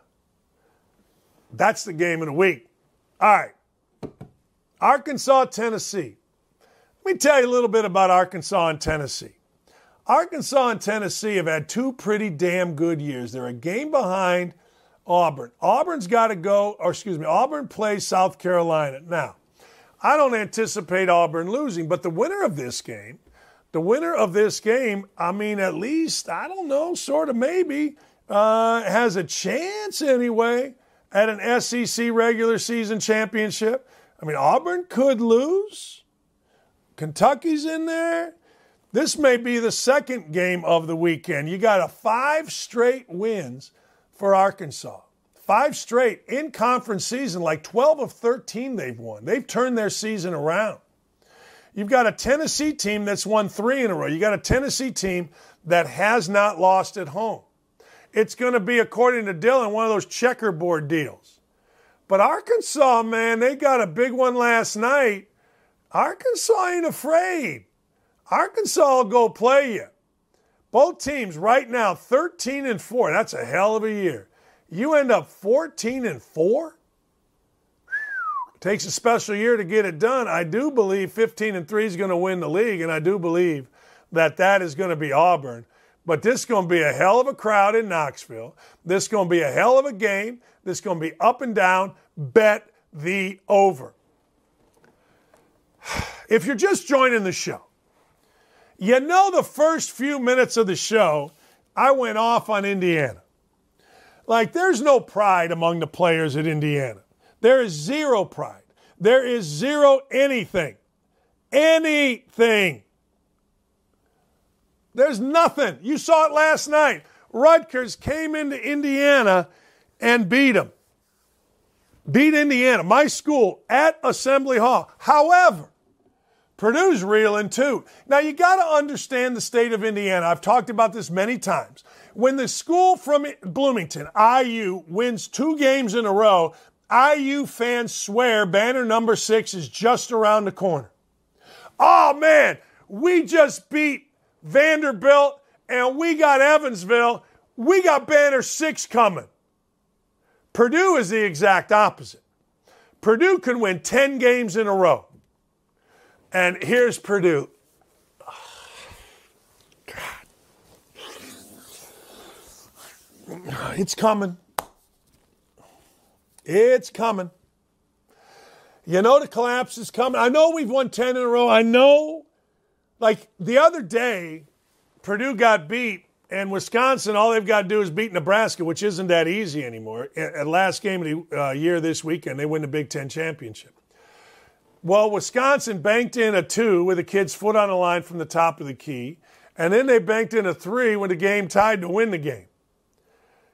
That's the game of the week. All right. Arkansas, Tennessee. Let me tell you a little bit about Arkansas and Tennessee. Arkansas and Tennessee have had two pretty damn good years. They're a game behind Auburn. Auburn's got to go, or excuse me, Auburn plays South Carolina. Now, I don't anticipate Auburn losing, but the winner of this game, the winner of this game, I mean, at least, I don't know, sort of maybe, uh, has a chance anyway at an SEC regular season championship. I mean, Auburn could lose. Kentucky's in there. This may be the second game of the weekend. You got a five straight wins for Arkansas. Five straight in conference season, like 12 of 13 they've won. They've turned their season around. You've got a Tennessee team that's won three in a row. You got a Tennessee team that has not lost at home. It's going to be, according to Dylan, one of those checkerboard deals. But Arkansas, man, they got a big one last night. Arkansas ain't afraid. Arkansas will go play you. Both teams right now 13 and 4. That's a hell of a year. You end up 14 and 4? Takes a special year to get it done. I do believe 15 and 3 is going to win the league, and I do believe that that is going to be Auburn. But this is going to be a hell of a crowd in Knoxville. This is going to be a hell of a game. This is going to be up and down. Bet the over. If you're just joining the show, you know, the first few minutes of the show, I went off on Indiana. Like, there's no pride among the players at Indiana. There is zero pride. There is zero anything. Anything. There's nothing. You saw it last night. Rutgers came into Indiana and beat them. Beat Indiana, my school, at Assembly Hall. However, Purdue's reeling too. Now you got to understand the state of Indiana. I've talked about this many times. When the school from Bloomington, IU, wins two games in a row, IU fans swear banner number six is just around the corner. Oh man, we just beat Vanderbilt and we got Evansville. We got banner six coming. Purdue is the exact opposite. Purdue can win 10 games in a row. And here's Purdue. It's coming. It's coming. You know the collapse is coming. I know we've won 10 in a row. I know. Like the other day, Purdue got beat, and Wisconsin, all they've got to do is beat Nebraska, which isn't that easy anymore. At last game of the uh, year this weekend, they win the Big Ten championship. Well, Wisconsin banked in a two with a kid's foot on the line from the top of the key, and then they banked in a three when the game tied to win the game.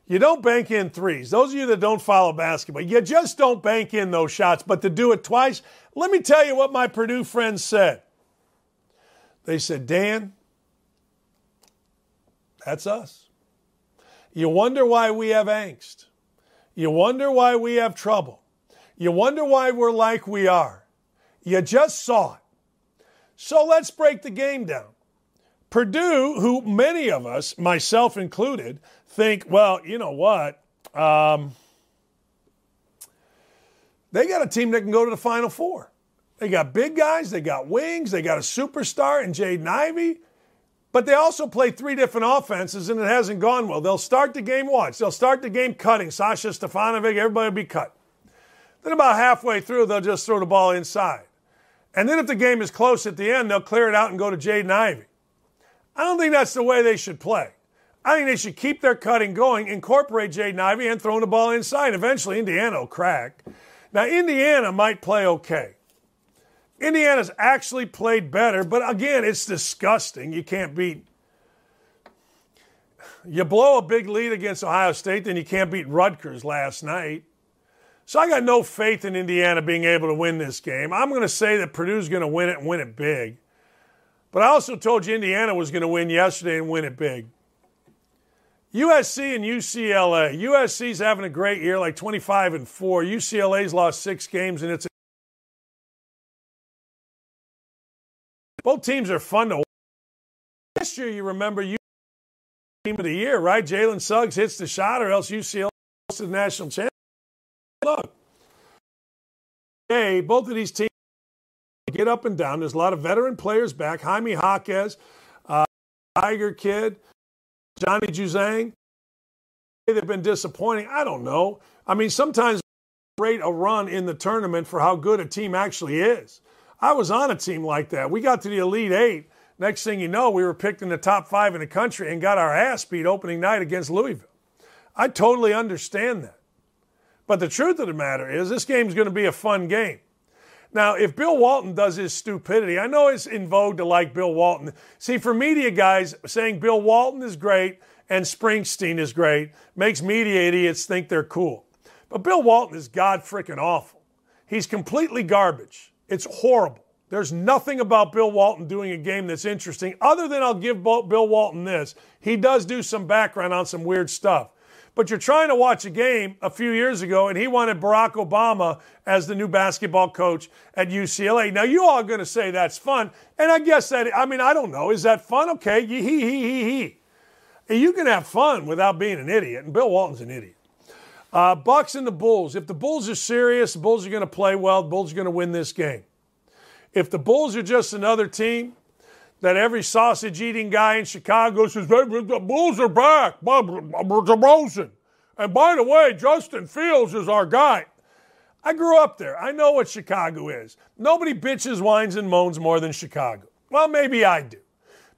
You don't bank in threes. Those of you that don't follow basketball, you just don't bank in those shots. But to do it twice, let me tell you what my Purdue friends said. They said, Dan, that's us. You wonder why we have angst. You wonder why we have trouble. You wonder why we're like we are. You just saw it. So let's break the game down. Purdue, who many of us, myself included, think, well, you know what? Um, they got a team that can go to the Final Four. They got big guys, they got wings, they got a superstar in Jaden Ivey, but they also play three different offenses, and it hasn't gone well. They'll start the game, watch. They'll start the game cutting. Sasha Stefanovic, everybody will be cut. Then about halfway through, they'll just throw the ball inside. And then if the game is close at the end, they'll clear it out and go to Jaden Ivey. I don't think that's the way they should play. I think they should keep their cutting going, incorporate Jaden Ivey, and throw the ball inside. Eventually, Indiana will crack. Now, Indiana might play okay. Indiana's actually played better, but again, it's disgusting. You can't beat. You blow a big lead against Ohio State, then you can't beat Rutgers last night. So I got no faith in Indiana being able to win this game. I'm going to say that Purdue's going to win it and win it big. But I also told you Indiana was going to win yesterday and win it big. USC and UCLA. USC's having a great year, like 25 and 4. UCLA's lost six games, and it's a both teams are fun to watch. Last year, you remember you team of the year, right? Jalen Suggs hits the shot, or else UCLA goes to the national championship. Look, hey, both of these teams get up and down. There's a lot of veteran players back. Jaime Jaquez, uh, Tiger Kid, Johnny Juzang. They've been disappointing. I don't know. I mean, sometimes rate a run in the tournament for how good a team actually is. I was on a team like that. We got to the Elite Eight. Next thing you know, we were picked in the top five in the country and got our ass beat opening night against Louisville. I totally understand that. But the truth of the matter is, this game's going to be a fun game. Now, if Bill Walton does his stupidity, I know it's in vogue to like Bill Walton. See, for media guys, saying Bill Walton is great and Springsteen is great makes media idiots think they're cool. But Bill Walton is god freaking awful. He's completely garbage. It's horrible. There's nothing about Bill Walton doing a game that's interesting, other than I'll give Bill Walton this. He does do some background on some weird stuff. But you're trying to watch a game a few years ago, and he wanted Barack Obama as the new basketball coach at UCLA. Now, you all are going to say that's fun. And I guess that, I mean, I don't know. Is that fun? Okay. He, he, he, he. You can have fun without being an idiot, and Bill Walton's an idiot. Uh, Bucks and the Bulls. If the Bulls are serious, the Bulls are going to play well. The Bulls are going to win this game. If the Bulls are just another team that every sausage eating guy in Chicago says, the Bulls are back. Promotion. And by the way, Justin Fields is our guy. I grew up there. I know what Chicago is. Nobody bitches, whines, and moans more than Chicago. Well, maybe I do.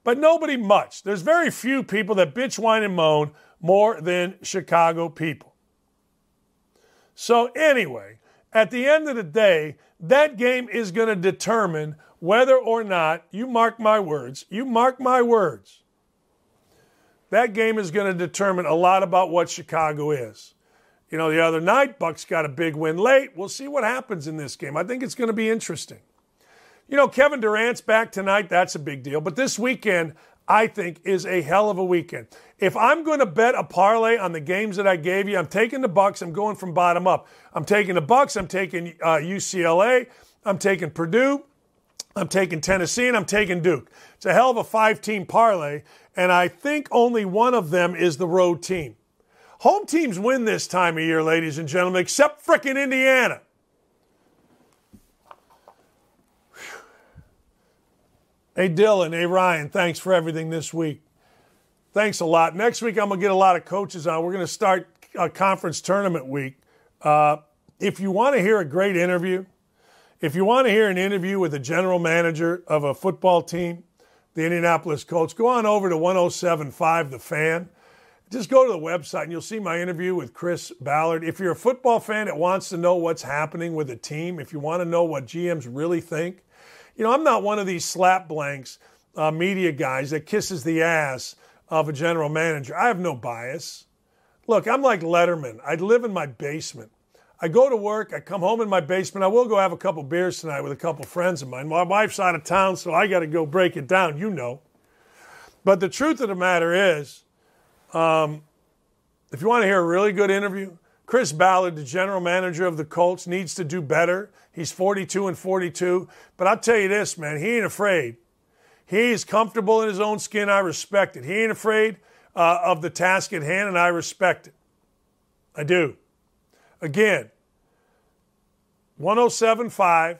But nobody much. There's very few people that bitch, whine, and moan more than Chicago people. So, anyway, at the end of the day, that game is going to determine whether or not, you mark my words, you mark my words, that game is going to determine a lot about what Chicago is. You know, the other night, Bucks got a big win late. We'll see what happens in this game. I think it's going to be interesting. You know, Kevin Durant's back tonight. That's a big deal. But this weekend, I think, is a hell of a weekend. If I'm going to bet a parlay on the games that I gave you, I'm taking the Bucks. I'm going from bottom up. I'm taking the Bucks. I'm taking uh, UCLA. I'm taking Purdue. I'm taking Tennessee and I'm taking Duke. It's a hell of a five team parlay, and I think only one of them is the road team. Home teams win this time of year, ladies and gentlemen, except frickin' Indiana. Hey, Dylan. Hey, Ryan. Thanks for everything this week. Thanks a lot. Next week, I'm going to get a lot of coaches on. We're going to start a conference tournament week. Uh, if you want to hear a great interview, If you want to hear an interview with the general manager of a football team, the Indianapolis Colts, go on over to 1075 The Fan. Just go to the website and you'll see my interview with Chris Ballard. If you're a football fan that wants to know what's happening with a team, if you want to know what GMs really think, you know, I'm not one of these slap blanks uh, media guys that kisses the ass of a general manager. I have no bias. Look, I'm like Letterman. I live in my basement. I go to work, I come home in my basement. I will go have a couple beers tonight with a couple friends of mine. My wife's out of town, so I got to go break it down, you know. But the truth of the matter is, um, if you want to hear a really good interview, Chris Ballard, the general manager of the Colts, needs to do better. He's 42 and 42. But I'll tell you this, man, he ain't afraid. He's comfortable in his own skin. I respect it. He ain't afraid uh, of the task at hand, and I respect it. I do. Again, 1075,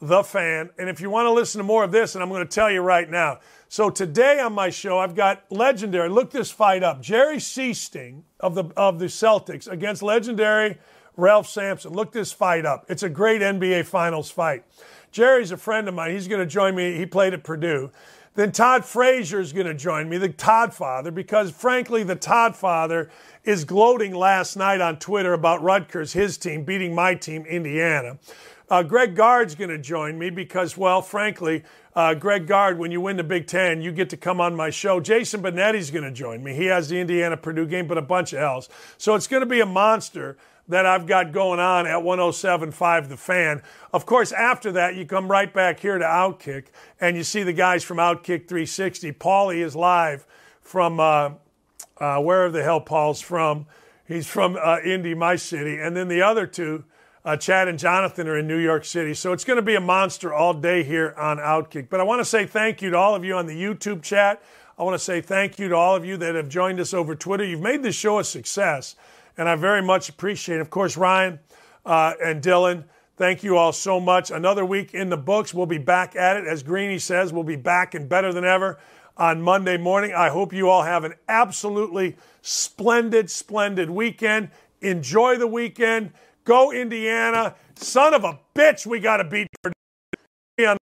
The Fan. And if you want to listen to more of this, and I'm going to tell you right now. So today on my show, I've got legendary, look this fight up. Jerry Sichting of the, of the Celtics against legendary Ralph Sampson. Look this fight up. It's a great NBA Finals fight. Jerry's a friend of mine. He's going to join me. He played at Purdue. Then Todd Frazier is going to join me, the Todd father, because frankly, the Todd father is gloating last night on Twitter about Rutgers, his team, beating my team, Indiana. Uh, Greg Gard's going to join me because, well, frankly, uh, Greg Gard, when you win the Big Ten, you get to come on my show. Jason Benetti's going to join me. He has the Indiana Purdue game, but a bunch of else. So it's going to be a monster that I've got going on at 107.5 The Fan. Of course, after that, you come right back here to Outkick, and you see the guys from Outkick 360. Paulie is live from uh, uh, where the hell Paul's from. He's from uh, Indy, my city. And then the other two, uh, Chad and Jonathan, are in New York City. So it's going to be a monster all day here on Outkick. But I want to say thank you to all of you on the YouTube chat. I want to say thank you to all of you that have joined us over Twitter. You've made this show a success and I very much appreciate it. Of course, Ryan uh, and Dylan, thank you all so much. Another week in the books. We'll be back at it. As Greeny says, we'll be back and better than ever on Monday morning. I hope you all have an absolutely splendid, splendid weekend. Enjoy the weekend. Go Indiana. Son of a bitch, we got to beat Purdue